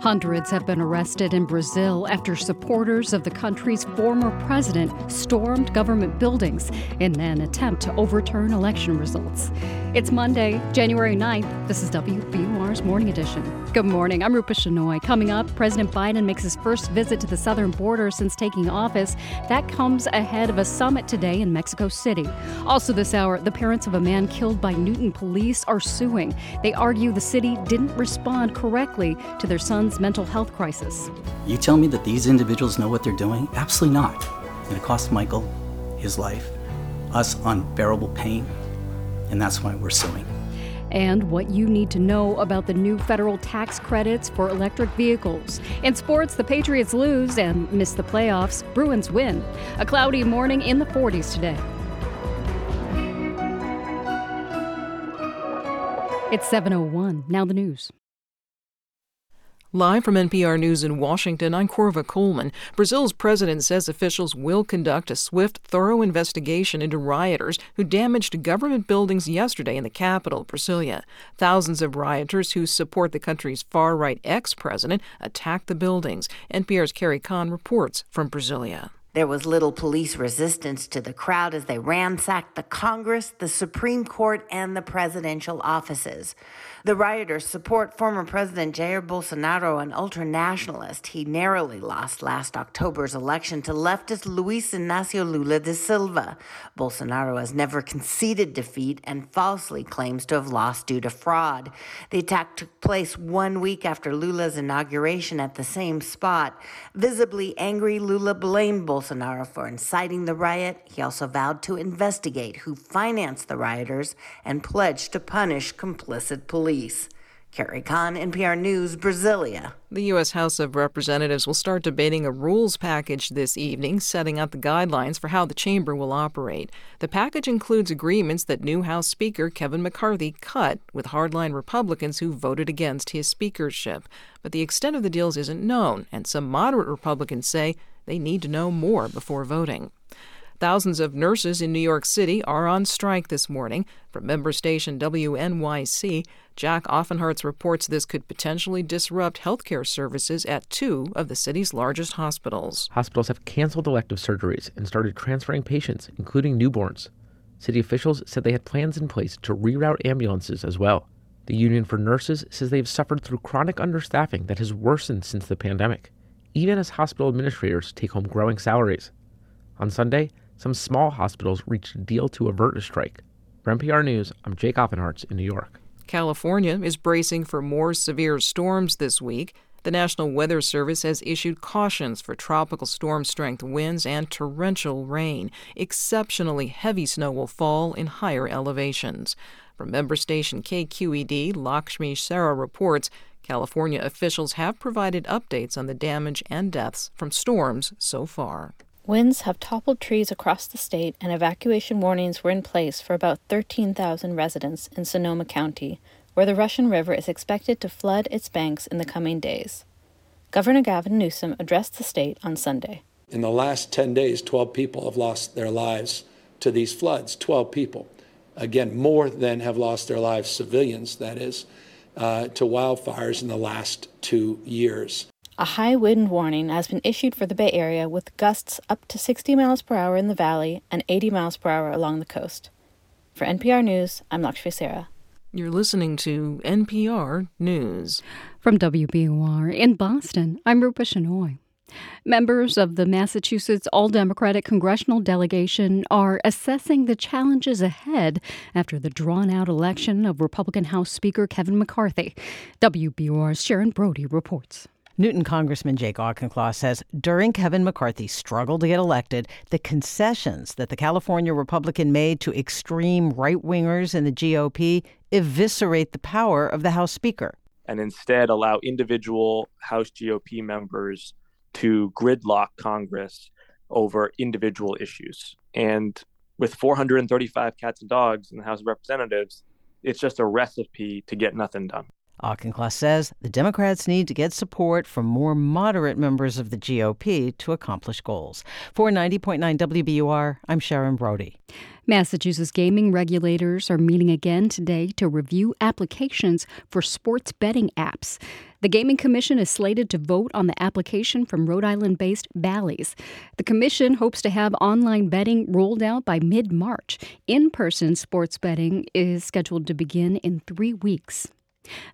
Hundreds have been arrested in Brazil after supporters of the country's former president stormed government buildings in an attempt to overturn election results. It's Monday, January 9th. This is WBUR's Morning Edition. Good morning. I'm Rupa Shenoy. Coming up, President Biden makes his first visit to the southern border since taking office. That comes ahead of a summit today in Mexico City. Also, this hour, the parents of a man killed by Newton police are suing. They argue the city didn't respond correctly to their son's mental health crisis. You tell me that these individuals know what they're doing? Absolutely not. And it cost Michael his life, us unbearable pain, and that's why we're suing. And what you need to know about the new federal tax credits for electric vehicles. In sports, the Patriots lose and miss the playoffs. Bruins win. A cloudy morning in the 40s today. It's 7:01. Now the news. Live from NPR News in Washington, I'm Korva Coleman. Brazil's president says officials will conduct a swift, thorough investigation into rioters who damaged government buildings yesterday in the capital, Brasilia. Thousands of rioters who support the country's far right ex president attacked the buildings. NPR's Carrie Kahn reports from Brasilia. There was little police resistance to the crowd as they ransacked the Congress, the Supreme Court, and the presidential offices. The rioters support former President Jair Bolsonaro, an ultranationalist. He narrowly lost last October's election to leftist Luiz Inácio Lula da Silva. Bolsonaro has never conceded defeat and falsely claims to have lost due to fraud. The attack took place one week after Lula's inauguration at the same spot. Visibly angry, Lula blamed Bolsonaro for inciting the riot. He also vowed to investigate who financed the rioters and pledged to punish complicit police police. Carrie Kahn, NPR News, Brasilia. The U.S. House of Representatives will start debating a rules package this evening, setting out the guidelines for how the chamber will operate. The package includes agreements that new House Speaker Kevin McCarthy cut with hardline Republicans who voted against his speakership. But the extent of the deals isn't known, and some moderate Republicans say they need to know more before voting. Thousands of nurses in New York City are on strike this morning. From member station WNYC, Jake Offenhartz reports this could potentially disrupt healthcare services at two of the city's largest hospitals. Hospitals have canceled elective surgeries and started transferring patients, including newborns. City officials said they had plans in place to reroute ambulances as well. The Union for Nurses says they've suffered through chronic understaffing that has worsened since the pandemic, even as hospital administrators take home growing salaries. On Sunday, some small hospitals reached a deal to avert a strike. For NPR News, I'm Jake Offenhartz in New York. California is bracing for more severe storms this week. The National Weather Service has issued cautions for tropical storm strength winds and torrential rain. Exceptionally heavy snow will fall in higher elevations. From member station KQED, Lakshmi Sarah reports California officials have provided updates on the damage and deaths from storms so far. Winds have toppled trees across the state, and evacuation warnings were in place for about 13,000 residents in Sonoma County, where the Russian River is expected to flood its banks in the coming days. Governor Gavin Newsom addressed the state on Sunday. In the last 10 days, 12 people have lost their lives to these floods. 12 people. Again, more than have lost their lives, civilians, that is, uh, to wildfires in the last two years. A high wind warning has been issued for the Bay Area with gusts up to 60 miles per hour in the valley and 80 miles per hour along the coast. For NPR News, I'm Lakshmi Sarah. You're listening to NPR News. From WBUR in Boston, I'm Rupa Shenoy. Members of the Massachusetts All Democratic congressional delegation are assessing the challenges ahead after the drawn out election of Republican House Speaker Kevin McCarthy. WBUR's Sharon Brody reports. Newton Congressman Jake Auchincloss says during Kevin McCarthy's struggle to get elected, the concessions that the California Republican made to extreme right wingers in the GOP eviscerate the power of the House Speaker. And instead allow individual House GOP members to gridlock Congress over individual issues. And with 435 cats and dogs in the House of Representatives, it's just a recipe to get nothing done. Auchincloss says the Democrats need to get support from more moderate members of the GOP to accomplish goals. For 90.9 WBUR, I'm Sharon Brody. Massachusetts gaming regulators are meeting again today to review applications for sports betting apps. The Gaming Commission is slated to vote on the application from Rhode Island based Bally's. The commission hopes to have online betting rolled out by mid March. In person sports betting is scheduled to begin in three weeks.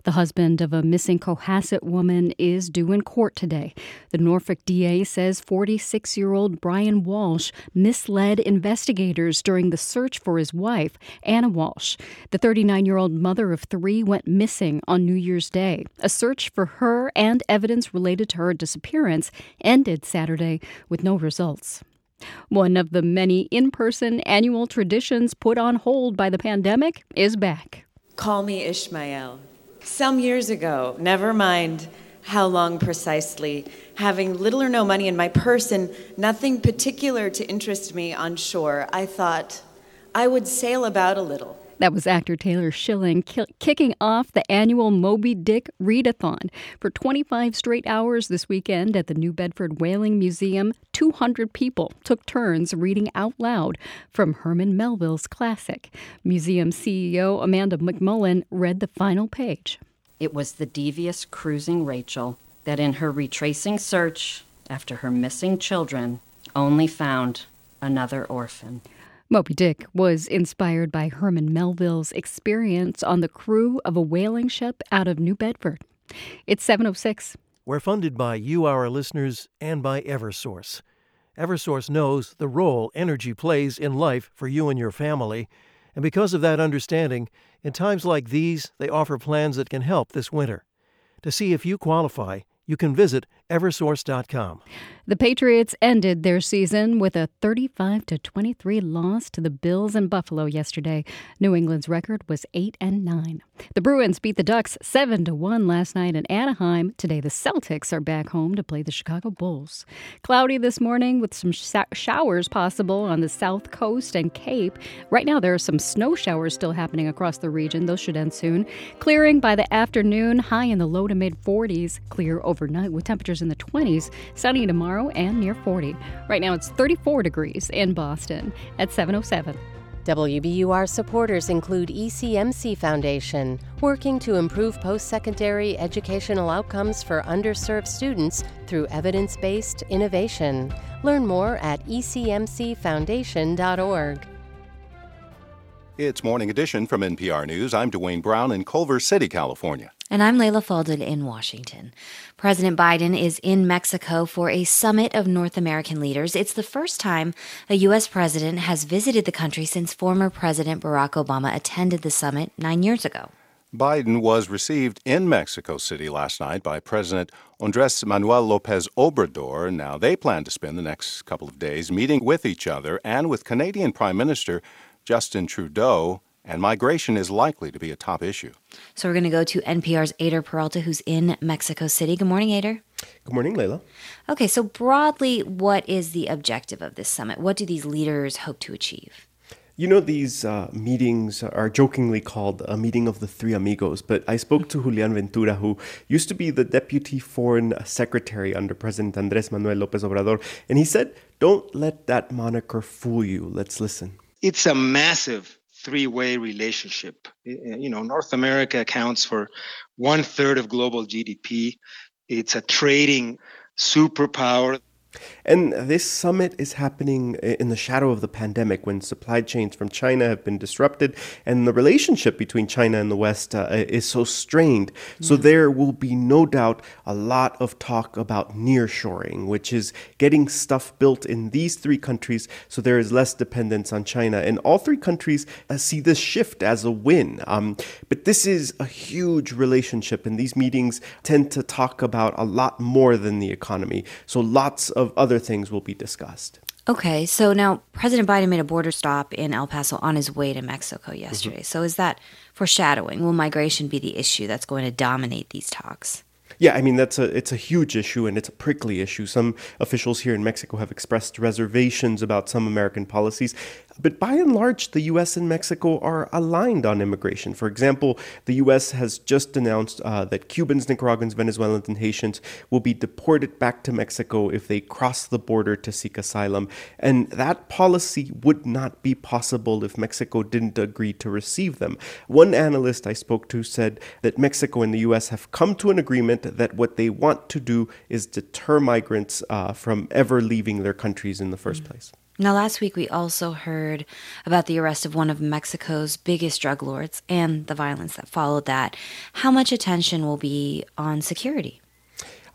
The husband of a missing Cohasset woman is due in court today. The Norfolk DA says 46 year old Brian Walsh misled investigators during the search for his wife, Anna Walsh. The 39 year old mother of three went missing on New Year's Day. A search for her and evidence related to her disappearance ended Saturday with no results. One of the many in person annual traditions put on hold by the pandemic is back. Call me Ishmael. Some years ago, never mind how long precisely, having little or no money in my purse and nothing particular to interest me on shore, I thought I would sail about a little. That was actor Taylor Schilling ki- kicking off the annual Moby Dick Readathon. For 25 straight hours this weekend at the New Bedford Whaling Museum, 200 people took turns reading out loud from Herman Melville's classic. Museum CEO Amanda McMullen read the final page. It was the devious cruising Rachel that, in her retracing search after her missing children, only found another orphan. Moby Dick was inspired by Herman Melville's experience on the crew of a whaling ship out of New Bedford. It's 706. We're funded by you, our listeners, and by Eversource. Eversource knows the role energy plays in life for you and your family. And because of that understanding, in times like these, they offer plans that can help this winter. To see if you qualify, you can visit eversource.com. The Patriots ended their season with a 35 to 23 loss to the Bills in Buffalo yesterday. New England's record was 8 and 9. The Bruins beat the Ducks 7 to 1 last night in Anaheim. Today the Celtics are back home to play the Chicago Bulls. Cloudy this morning with some sh- showers possible on the south coast and Cape. Right now there are some snow showers still happening across the region. Those should end soon. Clearing by the afternoon, high in the low to mid 40s. Clear overnight with temperatures in the 20s. Sunny tomorrow and near 40. Right now it's 34 degrees in Boston at 707. WBUR supporters include ECMC Foundation, working to improve post secondary educational outcomes for underserved students through evidence based innovation. Learn more at ecmcfoundation.org. It's Morning Edition from NPR News. I'm Dwayne Brown in Culver City, California. And I'm Leila Fadel in Washington. President Biden is in Mexico for a summit of North American leaders. It's the first time a U.S. president has visited the country since former President Barack Obama attended the summit nine years ago. Biden was received in Mexico City last night by President Andres Manuel Lopez Obrador. Now, they plan to spend the next couple of days meeting with each other and with Canadian Prime Minister Justin Trudeau and migration is likely to be a top issue. So we're going to go to NPR's Eyder Peralta, who's in Mexico City. Good morning, Eyder. Good morning, Leila. Okay, so broadly, what is the objective of this summit? What do these leaders hope to achieve? You know, these uh, meetings are jokingly called a meeting of the three amigos, but I spoke to Julian Ventura, who used to be the deputy foreign secretary under President Andres Manuel Lopez Obrador, and he said, Don't let that moniker fool you. Let's listen. It's a massive three way relationship. You know, North America accounts for one third of global GDP. It's a trading superpower. And this summit is happening in the shadow of the pandemic when supply chains from China have been disrupted and the relationship between China and the West uh, is so strained. Yeah. So there will be no doubt a lot of talk about nearshoring, which is getting stuff built in these three countries so there is less dependence on China. And all three countries uh, see this shift as a win. Um, but this is a huge relationship, and these meetings tend to talk about a lot more than the economy. So lots of of other things will be discussed. Okay, so now President Biden made a border stop in El Paso on his way to Mexico yesterday. Mm-hmm. So is that foreshadowing? Will migration be the issue that's going to dominate these talks? Yeah, I mean that's a it's a huge issue and it's a prickly issue. Some officials here in Mexico have expressed reservations about some American policies. But by and large, the US and Mexico are aligned on immigration. For example, the US has just announced uh, that Cubans, Nicaraguans, Venezuelans, and Haitians will be deported back to Mexico if they cross the border to seek asylum. And that policy would not be possible if Mexico didn't agree to receive them. One analyst I spoke to said that Mexico and the US have come to an agreement that what they want to do is deter migrants uh, from ever leaving their countries in the 1st mm-hmm. place. Now, last week we also heard about the arrest of one of Mexico's biggest drug lords and the violence that followed that. How much attention will be on security?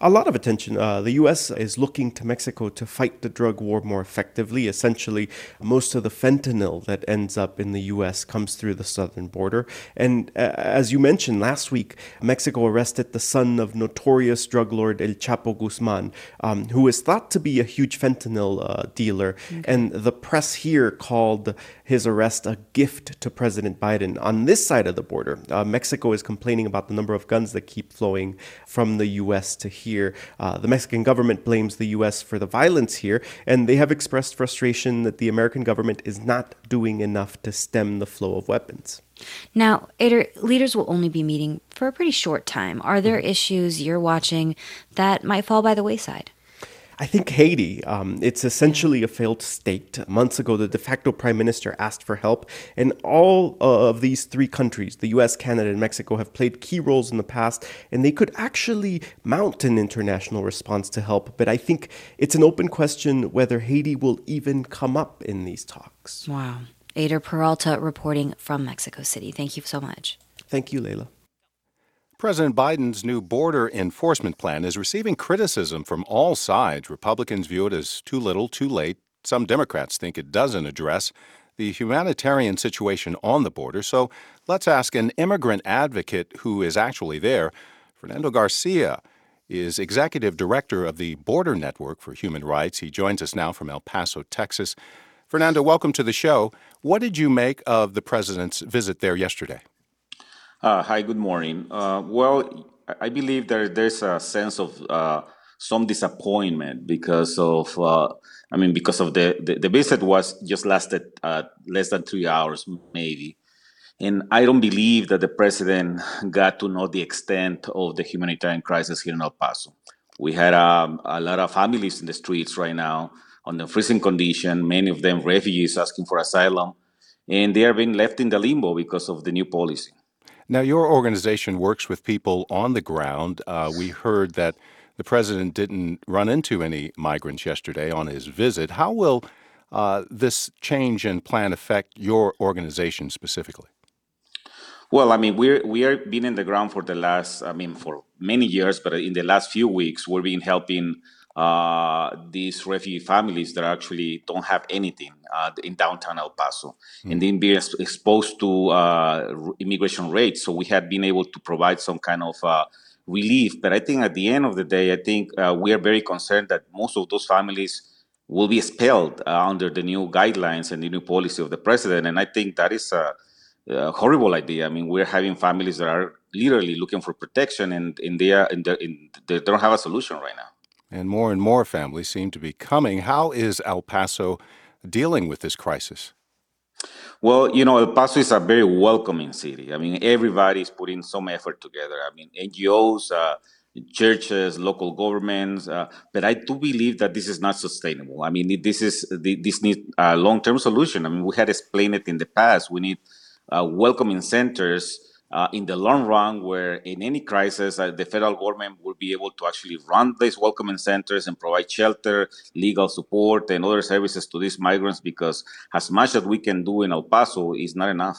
A lot of attention. Uh, the U.S. is looking to Mexico to fight the drug war more effectively. Essentially, most of the fentanyl that ends up in the U.S. comes through the southern border. And uh, as you mentioned last week, Mexico arrested the son of notorious drug lord El Chapo Guzman, um, who is thought to be a huge fentanyl uh, dealer. Okay. And the press here called his arrest a gift to President Biden. On this side of the border, uh, Mexico is complaining about the number of guns that keep flowing from the U.S. to here. Uh, the Mexican government blames the U.S. for the violence here, and they have expressed frustration that the American government is not doing enough to stem the flow of weapons. Now, Eyder, leaders will only be meeting for a pretty short time. Are there mm-hmm. issues you're watching that might fall by the wayside? I think Haiti, um, it's essentially a failed state. Months ago, the de facto prime minister asked for help, and all of these three countries, the US, Canada, and Mexico, have played key roles in the past, and they could actually mount an international response to help. But I think it's an open question whether Haiti will even come up in these talks. Wow. Eyder Peralta reporting from Mexico City. Thank you so much. Thank you, Leila. President Biden's new border enforcement plan is receiving criticism from all sides. Republicans view it as too little, too late. Some Democrats think it doesn't address the humanitarian situation on the border. So let's ask an immigrant advocate who is actually there. Fernando Garcia is executive director of the Border Network for Human Rights. He joins us now from El Paso, Texas. Fernando, welcome to the show. What did you make of the president's visit there yesterday? Uh, hi, good morning. Uh, well, I believe there, there's a sense of uh, some disappointment because of, I mean, because of the, visit was just lasted less than three hours, maybe. And I don't believe that the president got to know the extent of the humanitarian crisis here in El Paso. We had um, a lot of families in the streets right now on the freezing condition, many of them refugees asking for asylum, and they are being left in the limbo because of the new policy. Now, your organization works with people on the ground. Uh, we heard that the president didn't run into any migrants yesterday on his visit. How will uh, this change in plan affect your organization specifically? Well, I mean, we're we are been in the ground for the last, I mean, for many years, but in the last few weeks, we've been helping uh, these refugee families that actually don't have anything uh, in downtown El Paso mm. and then being exposed to uh, immigration rates. So we had been able to provide some kind of uh, relief. But I think at the end of the day, I think uh, we are very concerned that most of those families will be expelled uh, under the new guidelines and the new policy of the president. And I think that is a, a horrible idea. I mean, we're having families that are literally looking for protection and, and they, are, in in, they don't have a solution right now and more and more families seem to be coming. How is El Paso dealing with this crisis? Well, you know, El Paso is a very welcoming city. I mean, everybody's putting some effort together. I mean, NGOs, uh, churches, local governments. Uh, but I do believe that this is not sustainable. I mean, this is this needs a long-term solution. I mean, we had explained it in the past. We need uh, welcoming centers uh, in the long run, where in any crisis, uh, the federal government will be able to actually run these welcoming centers and provide shelter, legal support, and other services to these migrants because as much as we can do in El Paso is not enough.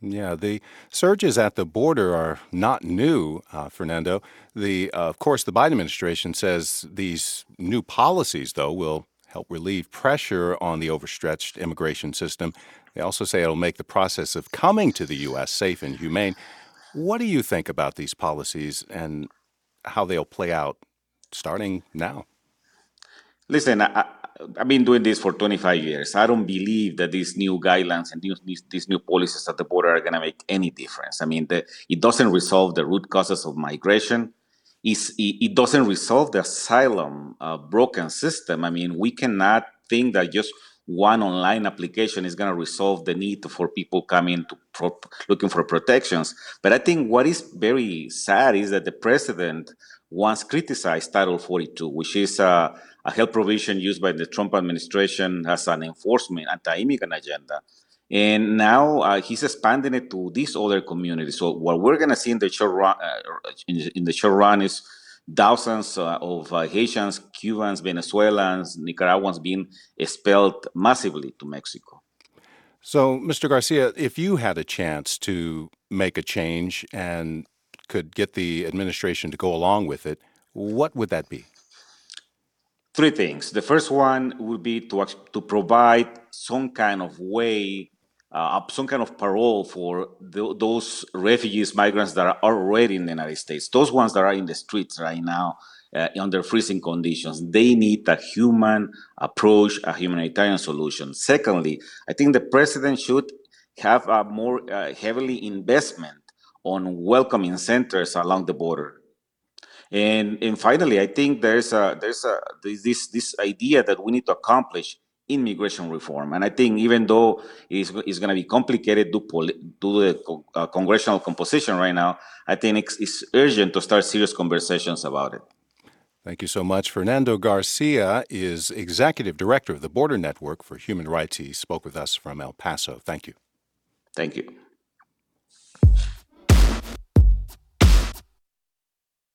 Yeah, the surges at the border are not new, uh, Fernando. The, uh, of course, the Biden administration says these new policies, though, will help relieve pressure on the overstretched immigration system. They also say it'll make the process of coming to the U.S. safe and humane. What do you think about these policies and how they'll play out starting now? Listen, I, have been doing this for 25 years. I don't believe that these new guidelines and these, these new policies at the border are going to make any difference. I mean, the, it doesn't resolve the root causes of migration. It's, it, it doesn't resolve the asylum uh, broken system. I mean, we cannot think that just one online application is going to resolve the need for people coming to pro- looking for protections. But I think what is very sad is that the president once criticized Title 42, which is a, a health provision used by the Trump administration as an enforcement anti-immigrant agenda. And now uh, he's expanding it to these other communities. So what we're going to see in the short run, uh, in, in, the short run, is thousands uh, of uh, Haitians, Cubans, Venezuelans, Nicaraguans being expelled massively to Mexico. So, Mr. Garcia, if you had a chance to make a change and could get the administration to go along with it, what would that be? Three things. The first one would be to to provide some kind of way uh, some kind of parole for the, those refugees, migrants that are already in the United States. Those ones that are in the streets right now uh, under freezing conditions, they need a human approach, a humanitarian solution. Secondly, I think the president should have a more uh, heavily investment on welcoming centers along the border. And, and finally, I think there's a there's a this this idea that we need to accomplish immigration reform. And I think even though it's, it's going to be complicated to, poli- to the uh, congressional composition right now, I think it's, it's urgent to start serious conversations about it. Thank you so much. Fernando Garcia is executive director of the Border Network for Human Rights. He spoke with us from El Paso. Thank you. Thank you.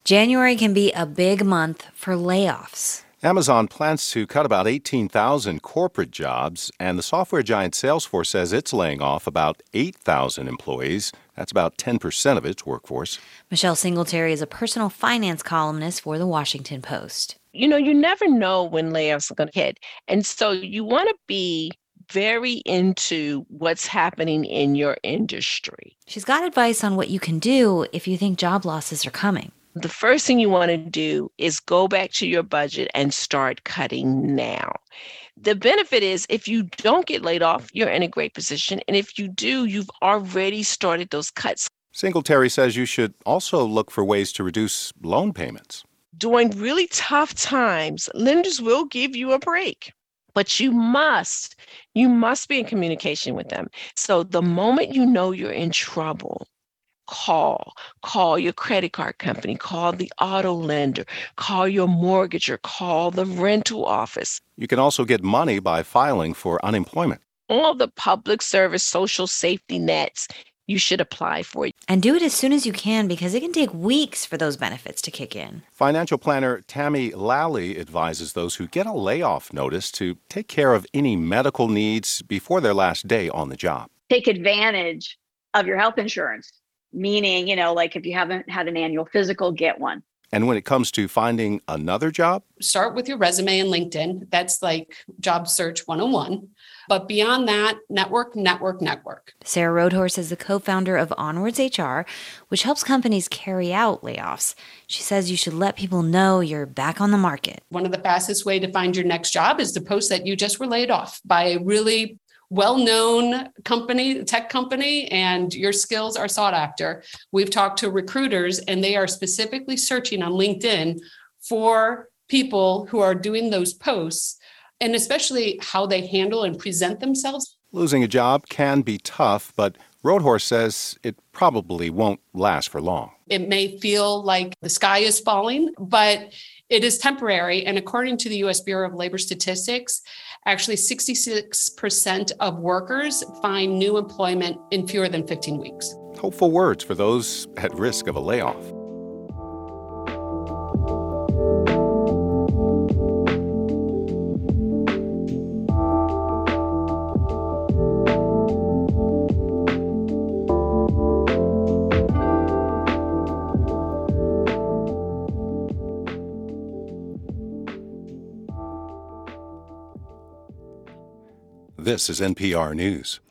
January can be a big month for layoffs. Amazon plans to cut about 18,000 corporate jobs, and the software giant Salesforce says it's laying off about 8,000 employees. That's about 10% of its workforce. Michelle Singletary is a personal finance columnist for the Washington Post. You know, you never know when layoffs are going to hit. And so you want to be very into what's happening in your industry. She's got advice on what you can do if you think job losses are coming the first thing you want to do is go back to your budget and start cutting now. The benefit is if you don't get laid off, you're in a great position. And if you do, you've already started those cuts. Singletary says you should also look for ways to reduce loan payments. During really tough times, lenders will give you a break but you must you must be in communication with them so the moment you know you're in trouble call. Call your credit card company, call the auto lender, call your mortgager, call the rental office. You can also get money by filing for unemployment. All the public service social safety nets you should apply for. And do it as soon as you can because it can take weeks for those benefits to kick in. Financial planner Tammy Lally advises those who get a layoff notice to take care of any medical needs before their last day on the job. Take advantage of your health insurance meaning, you know, like if you haven't had an annual physical, get one. And when it comes to finding another job, start with your resume and LinkedIn. That's like job search 101. But beyond that, network, network, network. Sarah Rodehorst is the co founder of Onwards HR, which helps companies carry out layoffs. She says you should let people know you're back on the market. One of the fastest way to find your next job is to post that you just were laid off by a really well-known company, tech company, and your skills are sought after. We've talked to recruiters and they are specifically searching on LinkedIn for people who are doing those posts and especially how they handle and present themselves. Losing a job can be tough, but Rodehorst says it probably won't last for long. It may feel like the sky is falling, but it is temporary. And according to the US Bureau of Labor Statistics, Actually, 66% of workers find new employment in fewer than 15 weeks. Hopeful words for those at risk of a layoff. This is NPR News.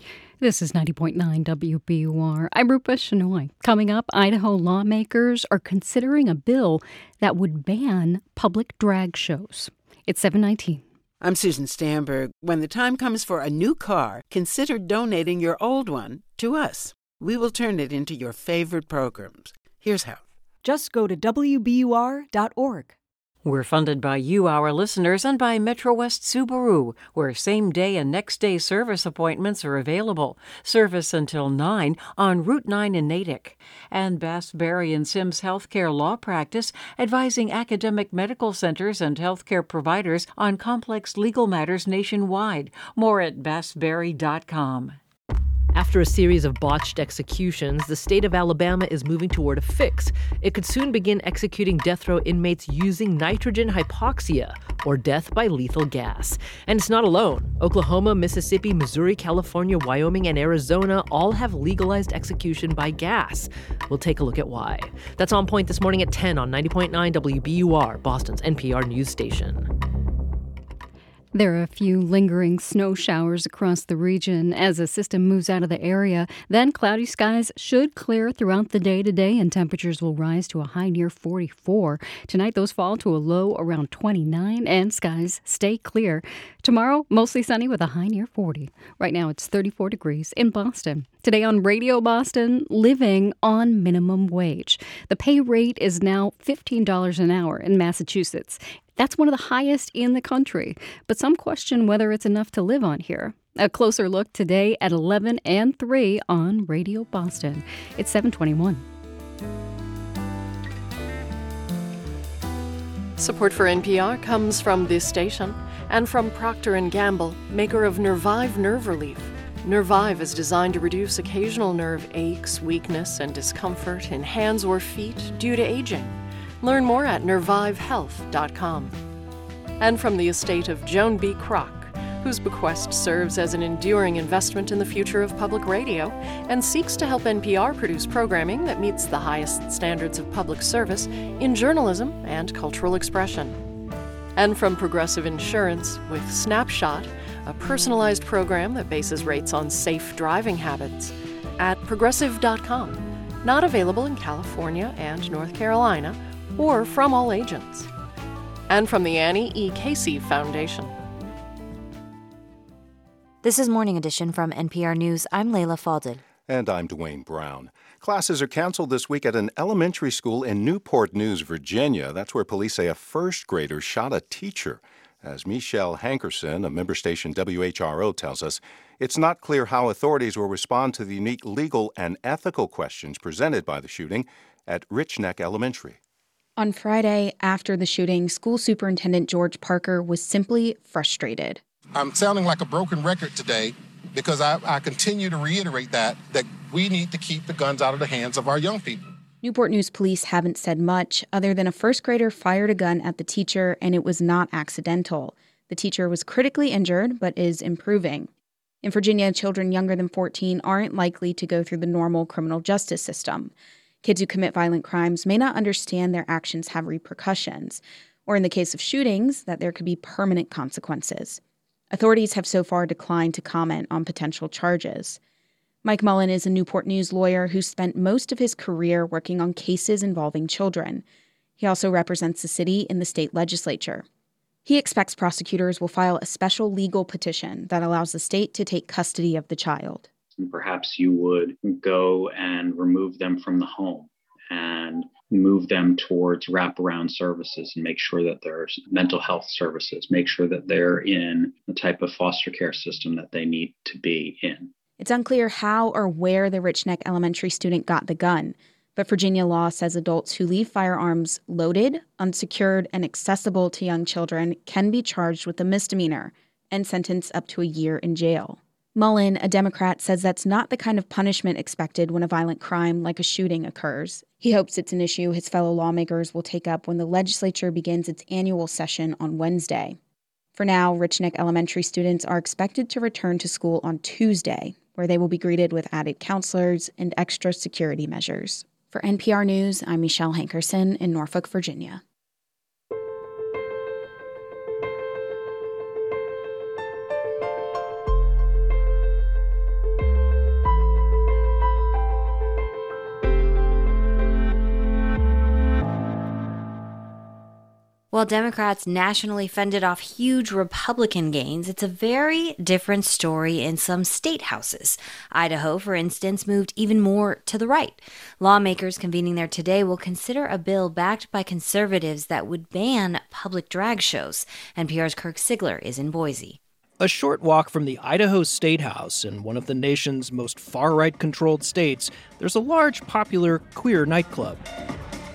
This is 90.9 WBUR. I'm Rupa Shenoy. Coming up, Idaho lawmakers are considering a bill that would ban public drag shows. It's 719. I'm Susan Stamberg. When the time comes for a new car, consider donating your old one to us. We will turn it into your favorite programs. Here's how. Just go to WBUR.org. We're funded by you, our listeners, and by Metro West Subaru, where same day and next day service appointments are available. Service until 9 on Route 9 in Natick. And Bass Berry and Sims Healthcare Law Practice, advising academic medical centers and healthcare providers on complex legal matters nationwide. More at bassberry.com. After a series of botched executions, the state of Alabama is moving toward a fix. It could soon begin executing death row inmates using nitrogen hypoxia, or death by lethal gas. And it's not alone. Oklahoma, Mississippi, Missouri, California, Wyoming, and Arizona all have legalized execution by gas. We'll take a look at why. That's on point this morning at 10 on 90.9 WBUR, Boston's NPR news station. There are a few lingering snow showers across the region as a system moves out of the area. Then cloudy skies should clear throughout the day today, and temperatures will rise to a high near 44. Tonight, those fall to a low around 29, and skies stay clear. Tomorrow, mostly sunny with a high near 40. Right now, it's 34 degrees in Boston. Today on Radio Boston, living on minimum wage. The pay rate is now $15 an hour in Massachusetts. That's one of the highest in the country, but some question whether it's enough to live on here. A closer look today at 11 and 3 on Radio Boston. It's 721. Support for NPR comes from this station and from Procter & Gamble, maker of Nervive Nerve Relief. Nervive is designed to reduce occasional nerve aches, weakness, and discomfort in hands or feet due to aging. Learn more at nervivehealth.com. And from the estate of Joan B. Kroc, whose bequest serves as an enduring investment in the future of public radio and seeks to help NPR produce programming that meets the highest standards of public service in journalism and cultural expression. And from Progressive Insurance with Snapshot, a personalized program that bases rates on safe driving habits, at progressive.com. Not available in California and North Carolina or from all agents. And from the Annie E. Casey Foundation. This is Morning Edition from NPR News. I'm Leila Fadel. And I'm Dwayne Brown. Classes are canceled this week at an elementary school in Newport News, Virginia. That's where police say a first grader shot a teacher. As Michelle Hankerson, a member station WHRO, tells us, it's not clear how authorities will respond to the unique legal and ethical questions presented by the shooting at Rich Neck Elementary. On Friday, after the shooting, school superintendent George Parker was simply frustrated. I'm sounding like a broken record today because I, I, continue to reiterate that that we need to keep the guns out of the hands of our young people. Newport News police haven't said much other than a first grader fired a gun at the teacher and it was not accidental. The teacher was critically injured but is improving. In Virginia, children younger than 14 aren't likely to go through the normal criminal justice system. Kids who commit violent crimes may not understand their actions have repercussions, or in the case of shootings, that there could be permanent consequences. Authorities have so far declined to comment on potential charges. Mike Mullin is a Newport News lawyer who spent most of his career working on cases involving children. He also represents the city in the state legislature. He expects prosecutors will file a special legal petition that allows the state to take custody of the child and perhaps you would go and remove them from the home and move them towards wraparound services and make sure that there's mental health services, make sure that they're in the type of foster care system that they need to be in. It's unclear how or where the Rich Neck Elementary student got the gun, but Virginia law says adults who leave firearms loaded, unsecured, and accessible to young children can be charged with a misdemeanor and sentenced up to a year in jail. Mullin, a Democrat, says that's not the kind of punishment expected when a violent crime like a shooting occurs. He hopes it's an issue his fellow lawmakers will take up when the legislature begins its annual session on Wednesday. For now, Rich Neck Elementary students are expected to return to school on Tuesday, where they will be greeted with added counselors and extra security measures. For NPR News, I'm Michelle Hankerson in Norfolk, Virginia. While Democrats nationally fended off huge Republican gains, it's a very different story in some state houses. Idaho, for instance, moved even more to the right. Lawmakers convening there today will consider a bill backed by conservatives that would ban public drag shows. NPR's Kirk Siegler is in Boise. A short walk from the Idaho State House in one of the nation's most far right controlled states, there's a large popular queer nightclub.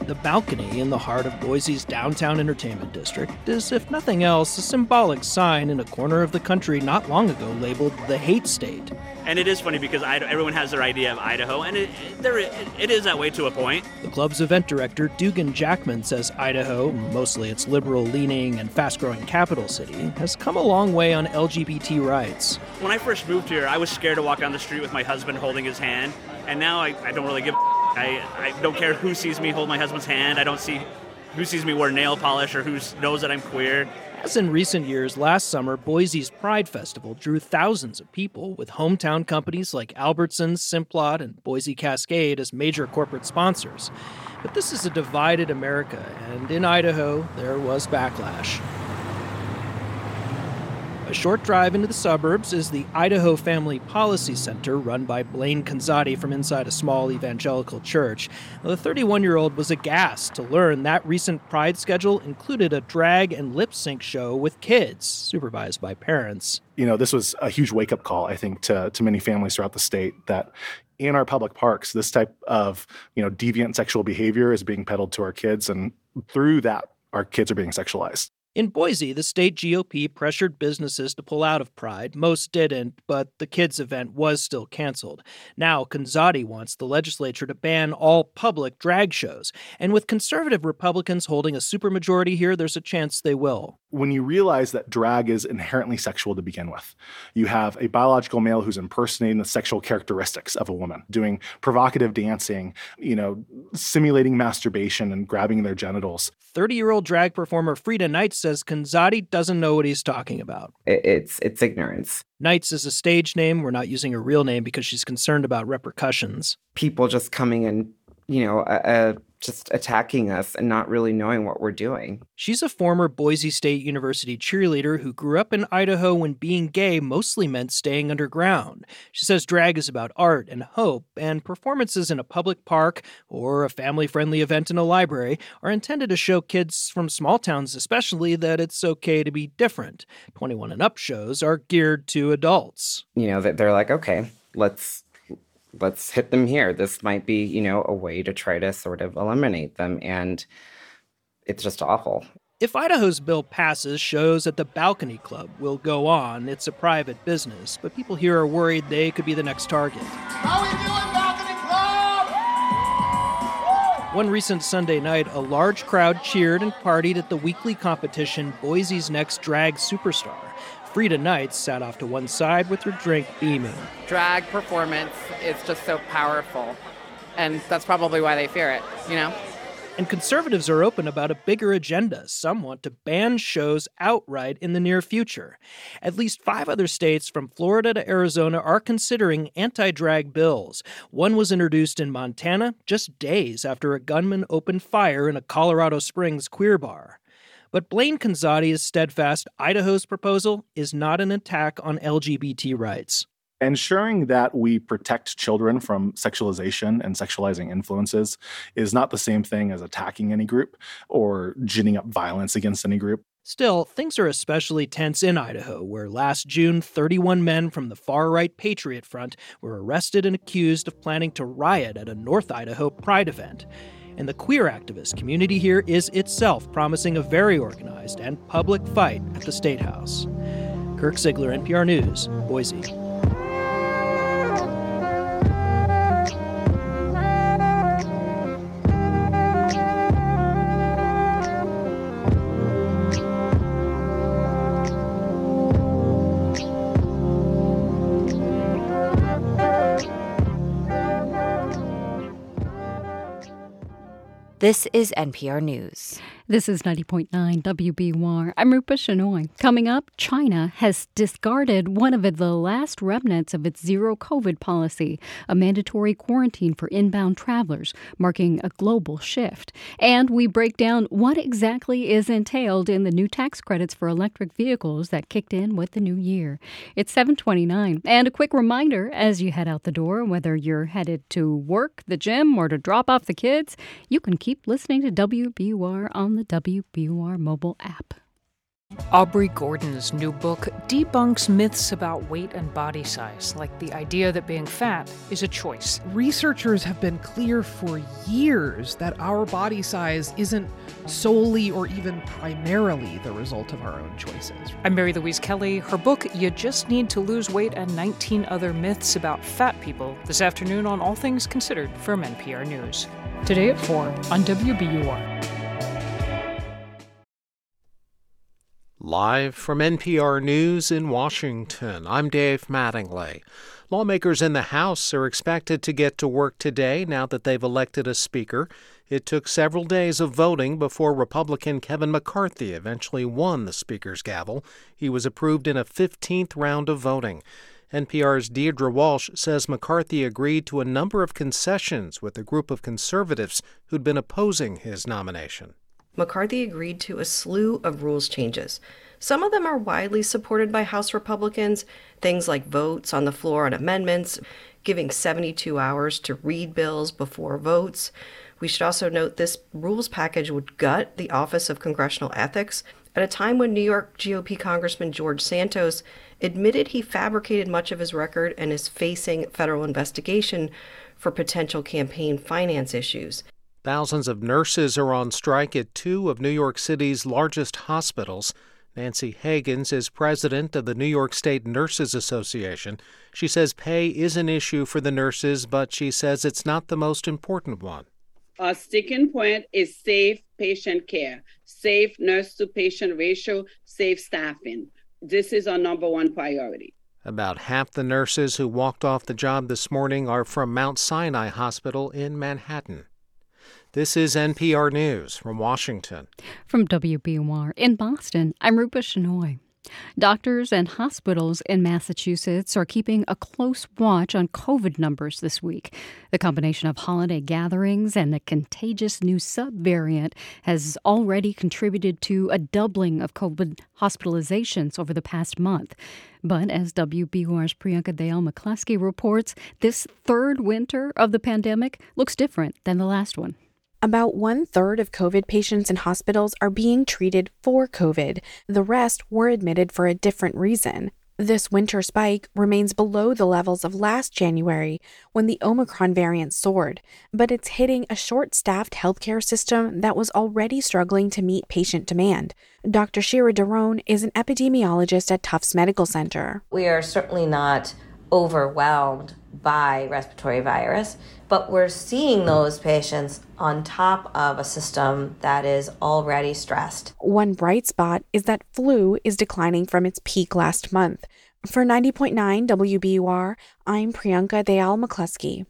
The balcony in the heart of Boise's downtown entertainment district is, if nothing else, a symbolic sign in a corner of the country not long ago labeled the hate state. And it is funny because everyone has their idea of Idaho, and it, there, it is that way to a point. The club's event director, Dugan Jackman, says Idaho, mostly its liberal leaning and fast growing capital city, has come a long way on LGBT rights. When I first moved here, I was scared to walk down the street with my husband holding his hand, and now I, I don't really give a I, I don't care who sees me hold my husband's hand. I don't see who sees me wear nail polish or who knows that I'm queer. As in recent years, last summer, Boise's Pride Festival drew thousands of people with hometown companies like Albertsons, Simplot, and Boise Cascade as major corporate sponsors. But this is a divided America, and in Idaho, there was backlash. Short drive into the suburbs is the Idaho Family Policy Center, run by Blaine Conzatti from inside a small evangelical church. The 31 year old was aghast to learn that recent Pride schedule included a drag and lip sync show with kids, supervised by parents. You know, this was a huge wake up call, I think, to, to many families throughout the state that in our public parks, this type of, you know, deviant sexual behavior is being peddled to our kids. And through that, our kids are being sexualized. In Boise, the state GOP pressured businesses to pull out of Pride. Most didn't, but the kids' event was still canceled. Now, Conzatti wants the legislature to ban all public drag shows. And with conservative Republicans holding a supermajority here, there's a chance they will. When you realize that drag is inherently sexual to begin with, you have a biological male who's impersonating the sexual characteristics of a woman, doing provocative dancing, you know, simulating masturbation and grabbing their genitals. 30 year old drag performer Frida Knights says Conzatti doesn't know what he's talking about. It's, it's ignorance. Knights is a stage name. We're not using her real name because she's concerned about repercussions. People just coming and, you know, uh, just attacking us and not really knowing what we're doing. She's a former Boise State University cheerleader who grew up in Idaho when being gay mostly meant staying underground. She says drag is about art and hope, and performances in a public park or a family friendly event in a library are intended to show kids from small towns, especially, that it's okay to be different. 21 and up shows are geared to adults. You know, that they're like, okay, let's let's hit them here. This might be, you know, a way to try to sort of eliminate them. And it's just awful. If Idaho's bill passes, shows at the Balcony Club will go on. It's a private business, but people here are worried they could be the next target. How we doing, Balcony Club? One recent Sunday night, a large crowd cheered and partied at the weekly competition Boise's Next Drag Superstar. Frida Knight sat off to one side with her drink beaming. Drag performance is just so powerful, and that's probably why they fear it, you know? And conservatives are open about a bigger agenda. Some want to ban shows outright in the near future. At least five other states, from Florida to Arizona, are considering anti drag bills. One was introduced in Montana just days after a gunman opened fire in a Colorado Springs queer bar. But Blaine Conzatti is steadfast Idaho's proposal is not an attack on LGBT rights. Ensuring that we protect children from sexualization and sexualizing influences is not the same thing as attacking any group or ginning up violence against any group. Still, things are especially tense in Idaho, where last June, 31 men from the far right Patriot Front were arrested and accused of planning to riot at a North Idaho Pride event and the queer activist community here is itself promising a very organized and public fight at the State House. Kirk Siegler, NPR News, Boise. This is NPR News. This is 90.9 WBUR. I'm Rupa Shenoy. Coming up, China has discarded one of the last remnants of its zero COVID policy, a mandatory quarantine for inbound travelers, marking a global shift. And we break down what exactly is entailed in the new tax credits for electric vehicles that kicked in with the new year. It's 729. And a quick reminder as you head out the door, whether you're headed to work, the gym, or to drop off the kids, you can keep listening to WBUR on the WBUR mobile app. Aubrey Gordon's new book debunks myths about weight and body size, like the idea that being fat is a choice. Researchers have been clear for years that our body size isn't solely or even primarily the result of our own choices. I'm Mary Louise Kelly. Her book, You Just Need to Lose Weight and 19 Other Myths About Fat People, this afternoon on All Things Considered from NPR News. Today at 4 on WBUR. Live from NPR News in Washington, I'm Dave Mattingly. Lawmakers in the House are expected to get to work today now that they've elected a speaker. It took several days of voting before Republican Kevin McCarthy eventually won the speaker's gavel. He was approved in a 15th round of voting. NPR's Deirdre Walsh says McCarthy agreed to a number of concessions with a group of conservatives who'd been opposing his nomination. McCarthy agreed to a slew of rules changes. Some of them are widely supported by House Republicans, things like votes on the floor on amendments, giving 72 hours to read bills before votes. We should also note this rules package would gut the Office of Congressional Ethics at a time when New York GOP Congressman George Santos admitted he fabricated much of his record and is facing federal investigation for potential campaign finance issues. Thousands of nurses are on strike at two of New York City's largest hospitals. Nancy Hagans is president of the New York State Nurses Association. She says pay is an issue for the nurses, but she says it's not the most important one. Our sticking point is safe patient care, safe nurse to patient ratio, safe staffing. This is our number one priority. About half the nurses who walked off the job this morning are from Mount Sinai Hospital in Manhattan. This is NPR News from Washington. From WBUR in Boston, I'm Rupa Shenoy. Doctors and hospitals in Massachusetts are keeping a close watch on COVID numbers this week. The combination of holiday gatherings and the contagious new subvariant has already contributed to a doubling of COVID hospitalizations over the past month. But as WBUR's Priyanka Dayal McCluskey reports, this third winter of the pandemic looks different than the last one. About one third of COVID patients in hospitals are being treated for COVID. The rest were admitted for a different reason. This winter spike remains below the levels of last January when the Omicron variant soared, but it's hitting a short staffed healthcare system that was already struggling to meet patient demand. Dr. Shira Doron is an epidemiologist at Tufts Medical Center. We are certainly not overwhelmed by respiratory virus, but we're seeing those patients on top of a system that is already stressed. One bright spot is that flu is declining from its peak last month. For 90.9 WBUR, I'm Priyanka Dayal McCluskey.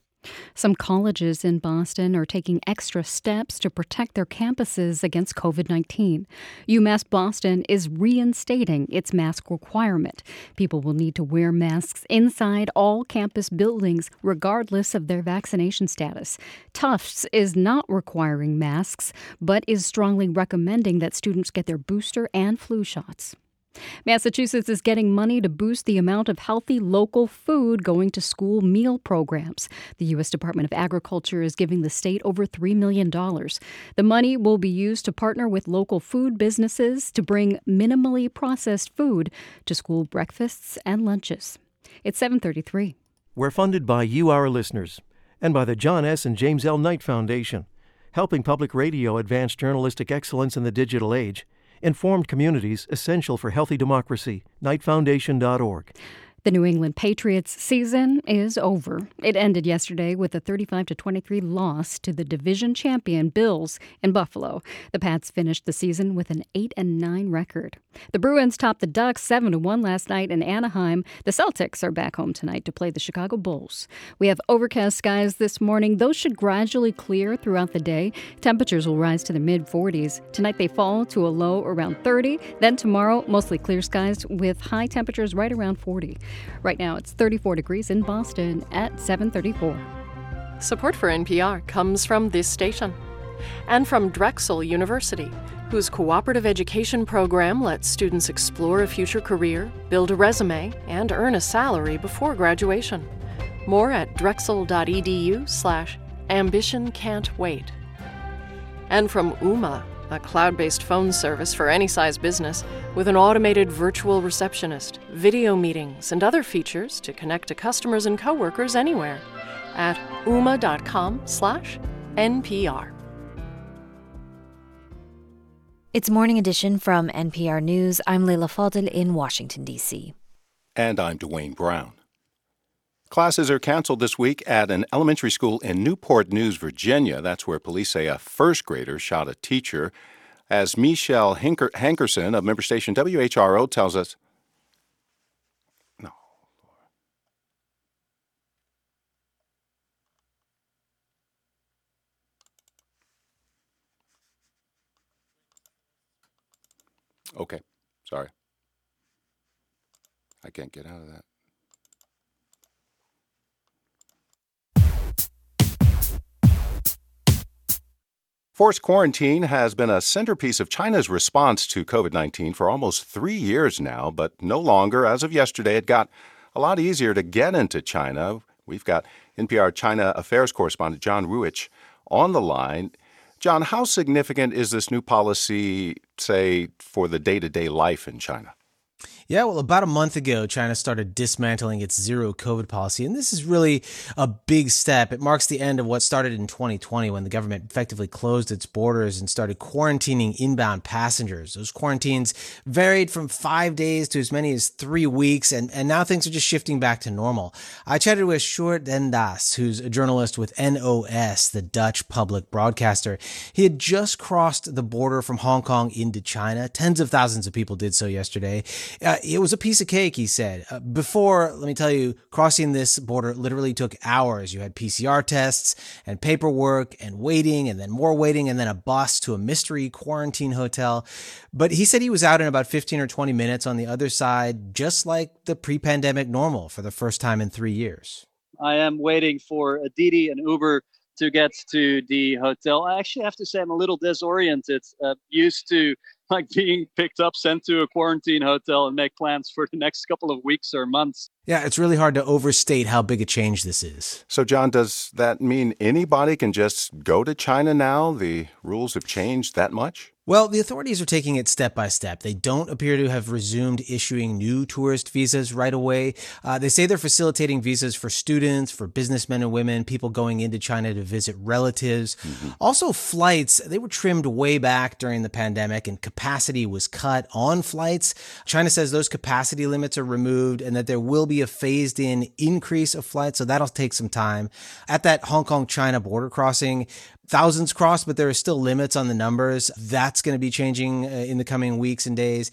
Some colleges in Boston are taking extra steps to protect their campuses against COVID 19. UMass Boston is reinstating its mask requirement. People will need to wear masks inside all campus buildings, regardless of their vaccination status. Tufts is not requiring masks, but is strongly recommending that students get their booster and flu shots. Massachusetts is getting money to boost the amount of healthy local food going to school meal programs. The U.S. Department of Agriculture is giving the state over $3 million. The money will be used to partner with local food businesses to bring minimally processed food to school breakfasts and lunches. It's 733. We're funded by you, our listeners, and by the John S. and James L. Knight Foundation, helping public radio advance journalistic excellence in the digital age Informed communities essential for healthy democracy. KnightFoundation.org. The New England Patriots season is over. It ended yesterday with a 35 23 loss to the division champion Bills in Buffalo. The Pats finished the season with an 8 9 record. The Bruins topped the Ducks 7 1 last night in Anaheim. The Celtics are back home tonight to play the Chicago Bulls. We have overcast skies this morning. Those should gradually clear throughout the day. Temperatures will rise to the mid 40s. Tonight they fall to a low around 30. Then tomorrow, mostly clear skies with high temperatures right around 40. Right now it's 34 degrees in Boston at 734. Support for NPR comes from this station and from Drexel University, whose cooperative education program lets students explore a future career, build a resume, and earn a salary before graduation. More at drexel.edu/slash ambition can't wait. And from Ooma, a cloud based phone service for any size business with an automated virtual receptionist, video meetings, and other features to connect to customers and coworkers anywhere at ooma.com/slash NPR. It's Morning Edition from NPR News. I'm Leila Fadel in Washington, D.C. And I'm Dwayne Brown. Classes are canceled this week at an elementary school in Newport News, Virginia. That's where police say a first grader shot a teacher. As Michelle Hanker- Hankerson of member station WHRO tells us, no. Okay, sorry. I can't get out of that. Forced quarantine has been a centerpiece of China's response to COVID 19 for almost three years now, but no longer. As of yesterday, it got a lot easier to get into China. We've got NPR China affairs correspondent John Ruwitch on the line. John, how significant is this new policy, say, for the day to day life in China? Yeah, well, about a month ago, China started dismantling its zero COVID policy, and this is really a big step. It marks the end of what started in 2020 when the government effectively closed its borders and started quarantining inbound passengers. Those quarantines varied from five days to as many as three weeks, and, and now things are just shifting back to normal. I chatted with Sjoerd Den Daas, who's a journalist with NOS, the Dutch public broadcaster. He had just crossed the border from Hong Kong into China. Tens of thousands of people did so yesterday. Uh, it was a piece of cake, he said. Uh, before, let me tell you, crossing this border literally took hours. You had PCR tests and paperwork and waiting and then more waiting and then a bus to a mystery quarantine hotel. But he said he was out in about 15 or 20 minutes on the other side, just like the pre pandemic normal for the first time in three years. I am waiting for a Didi and Uber to get to the hotel. I actually have to say I'm a little disoriented. Uh, used to like being picked up, sent to a quarantine hotel, and make plans for the next couple of weeks or months. Yeah, it's really hard to overstate how big a change this is. So, John, does that mean anybody can just go to China now? The rules have changed that much? Well, the authorities are taking it step by step. They don't appear to have resumed issuing new tourist visas right away. Uh, they say they're facilitating visas for students, for businessmen and women, people going into China to visit relatives. Mm-hmm. Also, flights, they were trimmed way back during the pandemic and capacity was cut on flights. China says those capacity limits are removed and that there will be a phased in increase of flights. So that'll take some time. At that Hong Kong China border crossing, thousands crossed, but there are still limits on the numbers. That's going to be changing uh, in the coming weeks and days